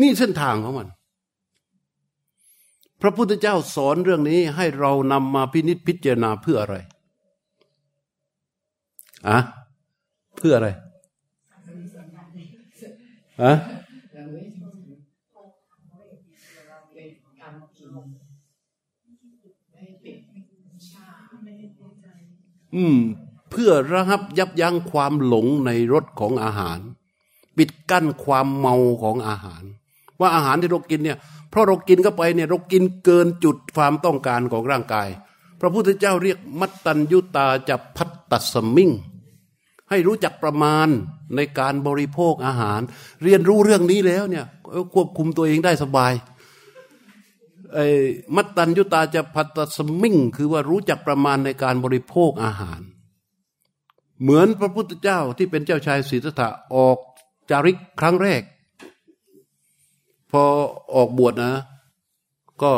นี่เส้นทางของมัน ระพุทธเจ้าสอนเรื่องนี้ให้เรานำมาพินิจพิจารณาเพื่ออะไรอะเพื่ออะไรอะอืม เพื่อระงับยับยั้งความหลงในรสของอาหาร ปิดกั้นความเมาของอาหาร ว่าอาหารที่เรากินเนี่ย เพราะเรากินเข้าไปเนี่ยเรากินเกินจุดความต้องการของร่างกาย พระพุทธเจ้าเรียกมัตตัญยุตาจะพัตตสมิงให้รู้จักประมาณในการบริโภคอาหาร เรียนรู้เรื่องนี้แล้วเนี่ยควบคุมตัวเองได้สบายไอ้มัตตัญยุตาจะพัตสมิงคือว่ารู้จักประมาณในการบริโภคอาหาร เหมือนพระพุทธเจ้าที่เป็นเจ้าชายสิทธัตถะออกจาริกครั้งแรก พอออกบวชนะ ก็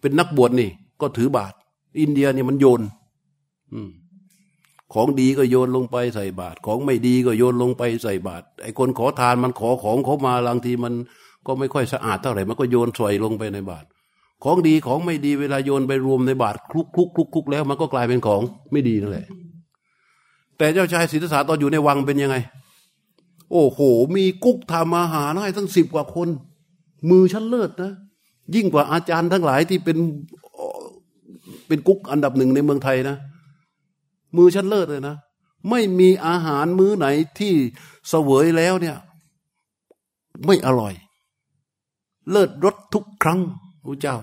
เป็นนักบวชนี่ ก็ถือบาทอินเดียเนี่ยมันโยน อืมของดีก็โยนลงไปใส่บาตรของไม่ดีก็โยนลงไปใส่บาตรไอ้คนขอทานมันขอของเขามาบางทีมันก็ไม่ค่อยสะอาดเท่าไหร่มันก็โยนใส่ลงไปในบาตรของดีของไม่ดีเวลาโยนไปรวมในบาตรคลุกคลุกคลุกคลุกแล้ว มันก็กลายเป็นของไม่ดีนั่นแหละ แต่เจ้าชายศรีทศาตอนอยู่ในวังเป็นยังไง โอ้โห มีกุ๊กทำอาหารให้ทั้งสิบกว่าคน มือชั้นเลิศนะ ยิ่งกว่าอาจารย์ทั้งหลายที่เป็นเป็นกุ๊กอันดับหนึ่งในเมืองไทยนะ มือฉันเลิศเลยนะ ไม่มีอาหารมื้อไหนที่เสวยแล้วเนี่ย ไม่อร่อย เลิศรสทุกครั้งพระเจ้า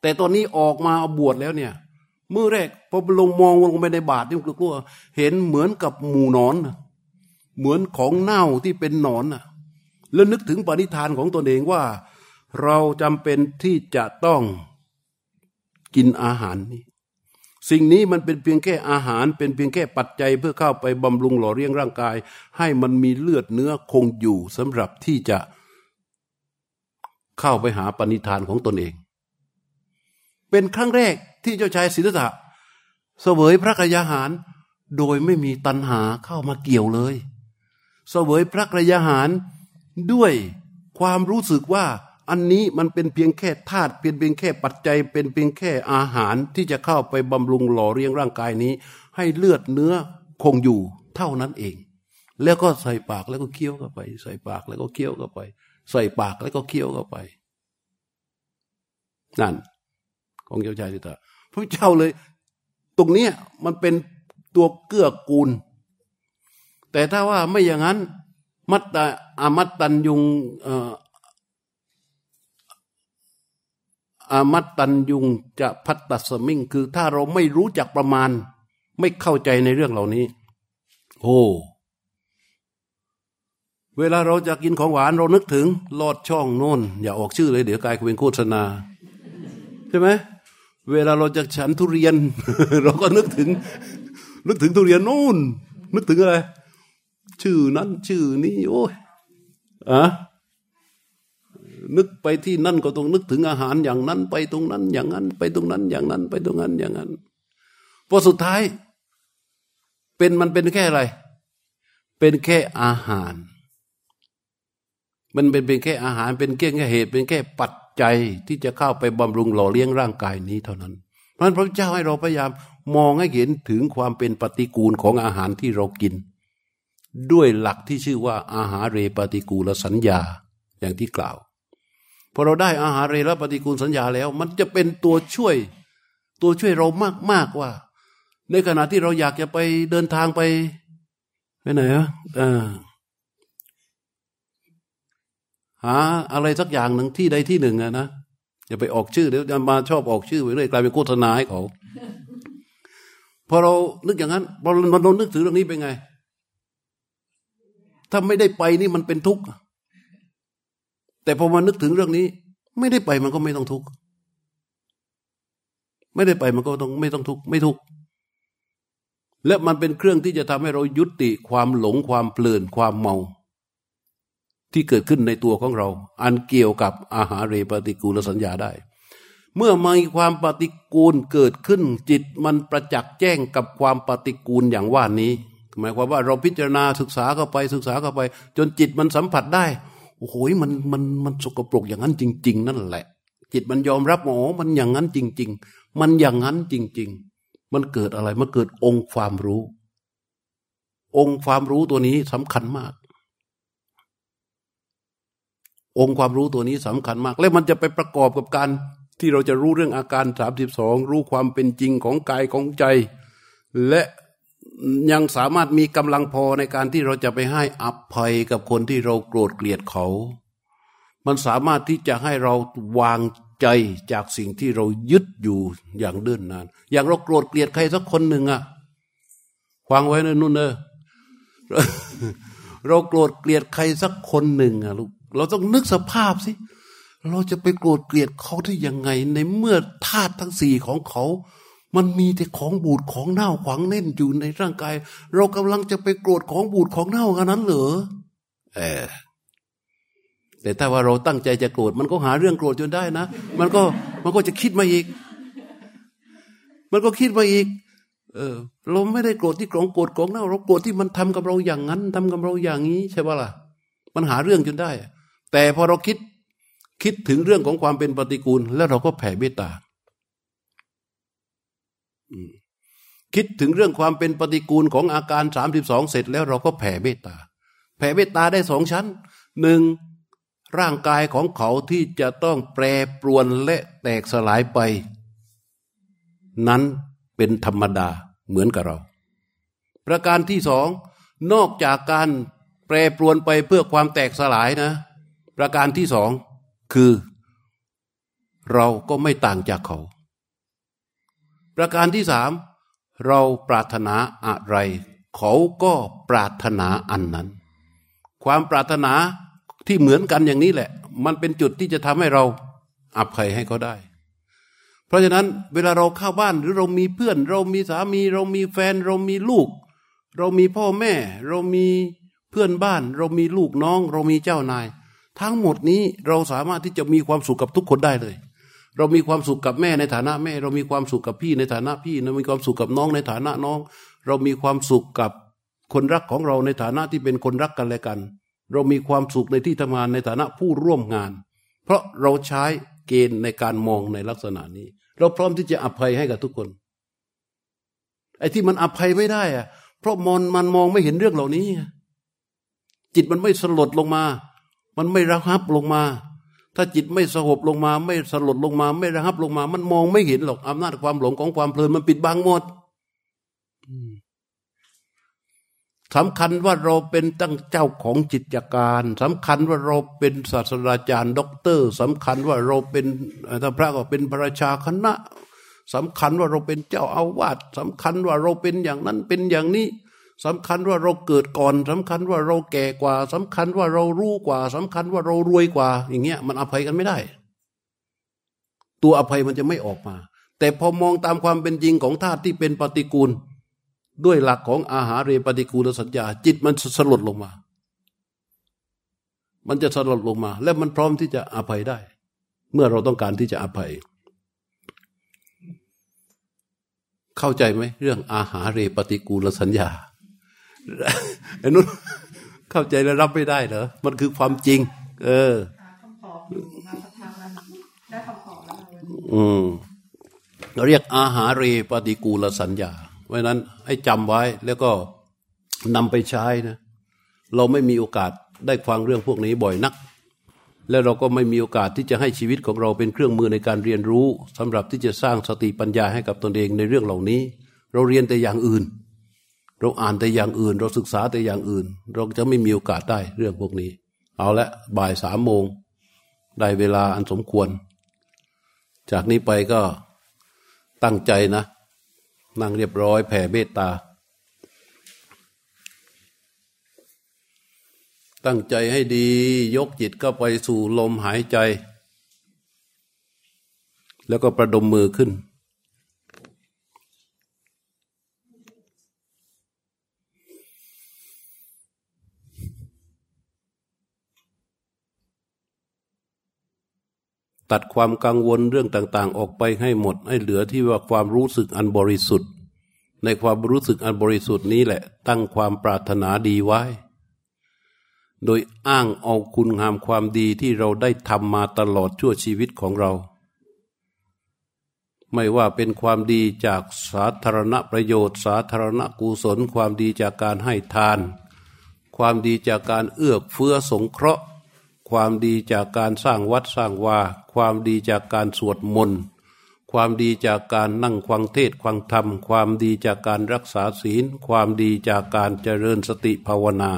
แต่ตอนนี้ออกมาเอาบวชแล้วเนี่ยมือแรกพอลงมองลงไปในบาทที่กลัวเห็นเหมือนกับหมูนอน เหมือนของเน่าที่เป็นหนอนน่ะ แล้วนึกถึงปณิธานของตนเองว่า เราจำเป็นที่จะต้องกินอาหารนี้สิ่งนี้มันเป็นเพียงแค่อาหาร เป็นเพียงแค่ปัจจัยเพื่อเข้าไปบำรุงหล่อเลี้ยงร่างกาย ให้มันมีเลือดเนื้อคงอยู่สำหรับที่จะเข้าไปหาปณิธานของตนเอง เป็นครั้งแรกที่เจ้าชายสิทธะเสวยพระกยาหาร โดยไม่มีตัณหาเข้ามาเกี่ยวเลย เสวยพระกยาหาร ด้วยความรู้สึกว่าอันนี้มันเป็นเพียงแค่ธาตุเป็นเพียงแค่ปัจจัย เป็นเพียงแค่อาหารที่จะเข้าไปบำรุงหล่อเลี้ยงร่างกายนี้ ให้เลือดเนื้อคงอยู่เท่านั้นเอง แล้วก็ใส่ปากแล้วก็เคี้ยวเข้าไป ใส่ปากแล้วก็เคี้ยวเข้าไป ใส่ปากแล้วก็เคี้ยวเข้าไป นั่น ของเจ้าชายสิทธาพระเจ้าเลย ตรงเนี้ยมันเป็นตัวเกื้อกูล แต่ถ้าว่าไม่อย่างนั้น มัตตาอามัตตันยุงอามัตตันยุงจะพัตตสมิงคือถ้าเราไม่รู้จักประมาณ ไม่เข้าใจในเรื่องเหล่านี้ โอ้เวลาเราจะกินของหวานเรานึกถึงลอดช่องโน้นอย่าออกชื่อเลยเดี๋ยวกลายเป็นโฆษณา ใช่ไหมเวลาเราจะฉันทุเรียน เราก็นึกถึง นึกถึงทุเรียนโน้นนึกถึงอะไร ชื่อนั้นชื่อนี้โอ้ยอะนึกไปที่นั่นก็ต้องนึกถึงอาหารอย่างนั้น ไปตรงนั้น อย่างนั้น ไปตรงนั้น อย่างนั้น ไปตรงนั้นอย่างนั้นพอสุดท้าย เป็นมันเป็นแค่อะไร เป็นแค่อาหาร มันเป็นเป็นแค่อาหาร เป็นแค่เหตุ เป็นแค่ปัจจัยที่จะเข้าไปบำรุงหล่อเลี้ยงร่างกายนี้เท่านั้นเพราะพระเจ้าให้เราพยายามมองให้เห็นถึงความเป็นปฏิกูลของอาหารที่เรากิน ด้วยหลักที่ชื่อว่าอาหารเรปฏิกูลสัญญาอย่างที่กล่าวพอเราได้อาหารเรและปฏิกูลสัญญาแล้ว มันจะเป็นตัวช่วย ตัวช่วยเรามากมากว่า ในขณะที่เราอยากจะไปเดินทางไปไปไหนอะหาอะไรสักอย่างหนึ่งที่ใดที่หนึ่งอะนะอย่าไปออกชื่อเดี๋ยวจะมาชอบออกชื่อไปเรื่อยกลายเป็นโฆษณาให้เขาพอเรานึกอย่างนั้นพอเรานึกถึงเรื่องนี้เป็นไง ถ้าไม่ได้ไปนี่มันเป็นทุกข์แต่พอมานึกถึงเรื่องนี้ ไม่ได้ไปมันก็ไม่ต้องทุกข์ไม่ได้ไปมันก็ต้องไม่ต้องทุกข์ไม่ทุกข์และมันเป็นเครื่องที่จะทำให้เรายุติความหลงความเพลินความเมา ที่เกิดขึ้นในตัวของเรา อันเกี่ยวกับอาหารเรปฏิกูลสัญญาได้ เมื่อมีความปฏิกูลเกิดขึ้น จิตมันประจักษ์แจ้งกับความปฏิกูลอย่างว่านี้ หมายความว่าเราพิจารณาศึกษาเข้าไปศึกษาเข้าไป จนจิตมันสัมผัสได้โอ้โหมันมันมันสกปรกอย่างนั้นจริง ๆ นั่นแหละ จิตมันยอมรับโอ้มันอย่างนั้นจริง ๆ มันอย่างนั้นจริง ๆ มันเกิดอะไรมันเกิดองค์ความรู้ องค์ความรู้ตัวนี้สำคัญมาก องค์ความรู้ตัวนี้สำคัญมาก และมันจะไปประกอบกับการที่เราจะรู้เรื่องอาการสามสิบสองรู้ความเป็นจริงของกายของใจ และ ยังสามารถมีกำลังพอในการที่เราจะไปให้อภัยกับคนที่เราโกรธเกลียดเขา มันสามารถที่จะให้เราวางใจจากสิ่งที่เรายึดอยู่อย่างเดินนาน อย่างเราโกรธเกลียดใครสักคนหนึ่งอะฟังไว้นะนุ่นเนอะเราโกรธเกลียดใครสักคนหนึ่งอะลูกเราต้องนึกสภาพสิเราจะไปโกรธเกลียดเขาได้ยังไง ในเมื่อธาตุทั้งสี่ของเขา มันมีแต่ของบูดของเน่าขวางเน่นอยู่ในร่างกาย เรากำลังจะไปโกรธของบูดของเน่ากันนั้นเหรอเออแต่ถ้าว่าเราตั้งใจจะโกรธมันก็หาเรื่องโกรธจนได้นะ มันก็มันก็จะคิดมาอีก มันก็คิดมาอีก เออ เราไม่ได้โกรธที่ของโกรธของเน่าเราโกรธที่มันทำกับเราอย่างนั้นทำกับเราอย่างนี้ใช่ปะล่ะ มันหาเรื่องจนได้ แต่พอเราคิดคิดถึงเรื่องของความเป็นปฏิกูล แล้วเราก็แผ่เมตตา คิดถึงเรื่องความเป็นปฏิกูลของอาการสามสิบสองเสร็จแล้วเราก็แผ่เมตตา แผ่เมตตาได้สองชั้นหนึ่งร่างกายของเขาที่จะต้องแปรปรวนและแตกสลายไป นั้นเป็นธรรมดาเหมือนกับเรา ประการที่สองนอกจากการแปรปรวนไปเพื่อความแตกสลายนะ ประการที่สองคือ เราก็ไม่ต่างจากเขา ประการที่สามเราปรารถนาอะไร เขาก็ปรารถนาอันนั้น ความปรารถนาที่เหมือนกันอย่างนี้แหละ มันเป็นจุดที่จะทำให้เราอภัยให้เขาได้ เพราะฉะนั้นเวลาเราเข้าบ้านหรือเรามีเพื่อน เรามีสามี เรามีแฟน เรามีลูก เรามีพ่อแม่ เรามีเพื่อนบ้าน เรามีลูกน้อง เรามีเจ้านาย ทั้งหมดนี้เราสามารถที่จะมีความสุขกับทุกคนได้เลย เรามีความสุขกับแม่ในฐานะแม่ เรามีความสุขกับพี่ในฐานะพี่เรามีความสุขกับน้องในฐานะน้อง เรามีความสุขกับคนรักของเราในฐานะที่เป็นคนรักกันและกัน เรามีความสุขในที่ทำงานในฐานะผู้ร่วมงาน เพราะเราใช้เกณฑ์ในการมองในลักษณะนี้ เราพร้อมที่จะอภัยให้กับทุกคน ไอ้ที่มันอภัยไม่ได้อะเพราะมอนมันมองไม่เห็นเรื่องเหล่านี้ จิตมันไม่สลดลงมา มันไม่ระหับลงมา ถ้าจิตไม่สงบลงมาไม่สลดลงมา ไม่ระหับลงมา มันมองไม่เห็นหรอกอำนาจความหลงของความเพลินมันปิดบังหมดสำคัญว่าเราเป็นตั้งเจ้าของจิตการสำคัญว่าเราเป็นศาสตราจารย์ ด็อกเตอร์สำคัญว่าเราเป็นถ้าพระก็เป็นพระราชาคณะสำคัญว่าเราเป็นเจ้าอาวาสสำคัญว่าเราเป็นอย่างนั้นเป็นอย่างนี้ สำคัญว่าเราเกิดก่อนสำคัญว่าเราแก่กว่าสำคัญว่าเรารู้กว่าสำคัญว่าเรารวยกว่า อย่างเงี้ยมันอภัยกันไม่ได้ ตัวอภัยมันจะไม่ออกมา แต่พอมองตามความเป็นจริงของธาตุที่เป็นปฏิกูล ด้วยหลักของอาหารเรปฏิกูลสัญญา จิตมันสลดลงมา มันจะสลดลงมา และมันพร้อมที่จะอภัยได้ เมื่อเราต้องการที่จะอภัย เข้าใจไหมเรื่องอาหารเรปฏิกูลสัญญา ไอ้นุนเข้าใจแล้วรับไม่ได้เหรอ มันคือความจริง เอออืมเราเรียกอาหารเรปฏิกูลสัญญา เพราะนั้นให้จำไว้แล้วก็นำไปใช้นะ เราไม่มีโอกาสได้ฟังเรื่องพวกนี้บ่อยนัก แล้วเราก็ไม่มีโอกาสที่จะให้ชีวิตของเราเป็นเครื่องมือในการเรียนรู้สำหรับที่จะสร้างสติปัญญาให้กับตนเองในเรื่องเหล่านี้ เราเรียนแต่อย่างอื่น เราอ่านแต่อย่างอื่น เราศึกษาแต่อย่างอื่น เราจะไม่มีโอกาสได้เรื่องพวกนี้ เอาละบ่ายสามโมง ได้เวลาอันสมควร จากนี้ไปก็ตั้งใจนะ นั่งเรียบร้อยแผ่เมตตา ตั้งใจให้ดียกจิตก็ไปสู่ลมหายใจ แล้วก็ประดมมือขึ้น ตัดความกังวลเรื่องต่างๆ ออกไปให้หมด ให้เหลือที่ว่าความรู้สึกอันบริสุทธิ์ ในความรู้สึกอันบริสุทธิ์นี้แหละ ตั้งความปรารถนาดีไว้ โดยอ้างเอาคุณงามความดีที่เราได้ทำมาตลอดชั่วชีวิตของเรา ไม่ว่าเป็นความดีจากสาธารณประโยชน์ สาธารณกุศล ความดีจากการให้ทาน ความดีจากการเอื้อเฟื้อสงเคราะห์ ความดีจากการสร้างวัดสร้างวา ความดีจากการสวดมนต์ความดีจากการนั่งควังเทศควังธรรม ความดีจากการรักษาศีล ความดีจากการเจริญสติภาวนา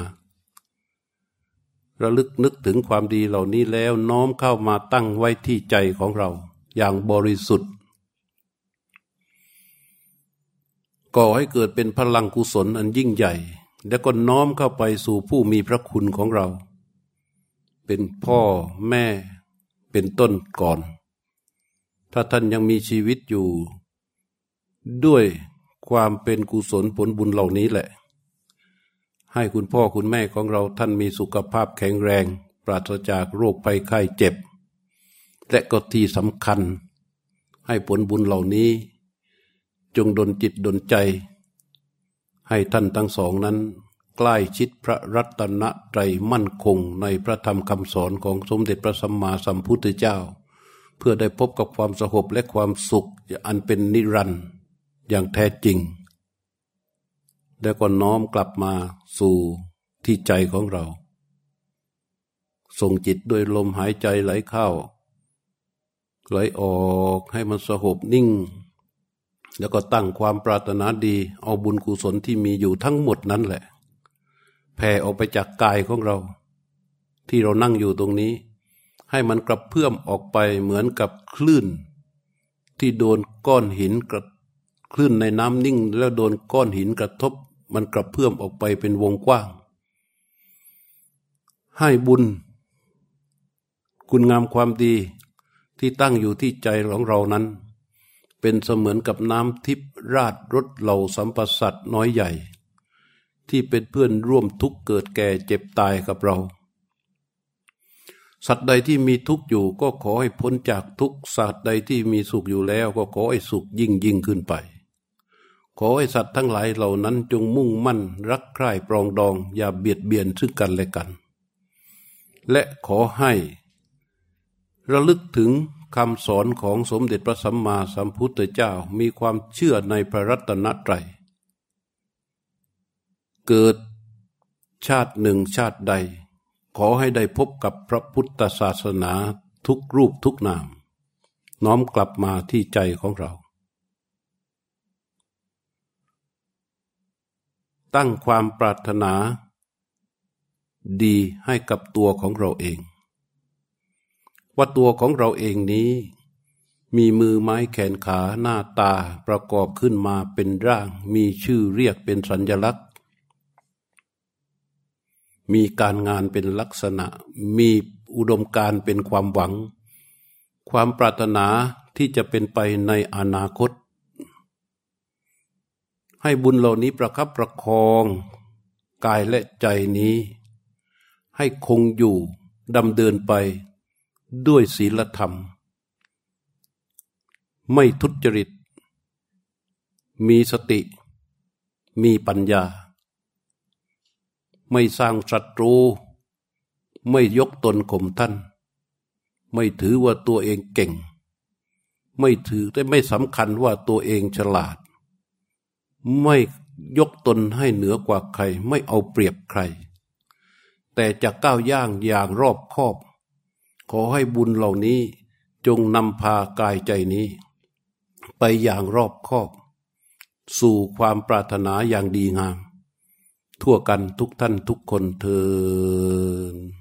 ระลึกนึกถึงความดีเหล่านี้แล้วน้อมเข้ามาตั้งไว้ที่ใจของเรา อย่างบริสุทธิ์ ก่อให้เกิดเป็นพลังกุศลอันยิ่งใหญ่ แล้วก็น้อมเข้าไปสู่ผู้มีพระคุณของเรา เป็นพ่อแม่เป็นต้นก่อน ถ้าท่านยังมีชีวิตอยู่ ด้วยความเป็นกุศลผลบุญเหล่านี้แหละ ให้คุณพ่อคุณแม่ของเราท่านมีสุขภาพแข็งแรง ปราศจากโรคภัยไข้เจ็บ และก็ที่สำคัญ ให้ผลบุญเหล่านี้ จงดลจิตดลใจ ให้ท่านทั้งสองนั้น ใกล้ชิดพระรัตนตรัยมั่นคงในพระธรรมคำสอนของสมเด็จพระสัมมาสัมพุทธเจ้า เพื่อได้พบกับความสงบและความสุขอันเป็นนิรันดร์อย่างแท้จริง แล้วก็น้อมกลับมาสู่ที่ใจของเรา ส่งจิตด้วยลมหายใจไหลเข้า ไหลออกให้มันสงบนิ่งแล้วก็ตั้งความปรารถนาดี เอาบุญกุศลที่มีอยู่ทั้งหมดนั้นแหละ แผ่ออกไปจากกายของเรา ที่เรานั่งอยู่ตรงนี้ ให้มันกระเพื่อมออกไปเหมือนกับคลื่น ที่โดนก้อนหินกระคลื่นในน้ำนิ่ง แล้วโดนก้อนหินกระทบ มันกระเพื่อมออกไปเป็นวงกว้าง ให้บุญ คุณงามความดีที่ตั้งอยู่ที่ใจของเรานั้น เป็นเสมือนกับน้ำทิพราดรถเหล่าสัมปสัตน้อยใหญ่ ที่เป็นเพื่อนร่วมทุกข์เกิดแก่เจ็บตายกับเรา สัตว์ใดที่มีทุกข์อยู่ก็ขอให้พ้นจากทุกข์สัตว์ใดที่มีสุขอยู่แล้วก็ขอให้สุขยิ่งยิ่งขึ้นไป ขอให้สัตว์ทั้งหลายเหล่านั้นจงมุ่งมั่น รักใคร่ปรองดอง อย่าเบียดเบียนซึ่งกันและกัน และขอให้ ระลึกถึงคำสอนของสมเด็จพระสัมมาสัมพุทธเจ้ามีความเชื่อในพระรัตนตรัย เกิดชาติหนึ่งชาติใด ขอให้ได้พบกับพระพุทธศาสนาทุกรูปทุกนาม น้อมกลับมาที่ใจของเรา ตั้งความปรารถนา ดีให้กับตัวของเราเอง ว่าตัวของเราเองนี้มีมือไม้แขนขาหน้าตาประกอบขึ้นมาเป็นร่าง มีชื่อเรียกเป็นสัญลักษณ์ มีการงานเป็นลักษณะ มีอุดมการเป็นความหวัง ความปรารถนาที่จะเป็นไปในอนาคต ให้บุญเหล่านี้ประคับประคองกายและใจนี้ ให้คงอยู่ดำเดินไปด้วยศีลธรรม ไม่ทุจริต มีสติ มีปัญญา ไม่สร้างศัตรู ไม่ยกตนข่มท่าน ไม่ถือว่าตัวเองเก่ง ไม่ถือแต่ไม่สำคัญว่าตัวเองฉลาด ไม่ยกตนให้เหนือกว่าใคร ไม่เอาเปรียบใคร แต่จะก้าวย่างอย่างรอบคอบ ขอให้บุญเหล่านี้จงนำพากายใจนี้ ไปอย่างรอบคอบ สู่ความปรารถนาอย่างดีงาม ทั่วกันทุกท่านทุกคนเทอ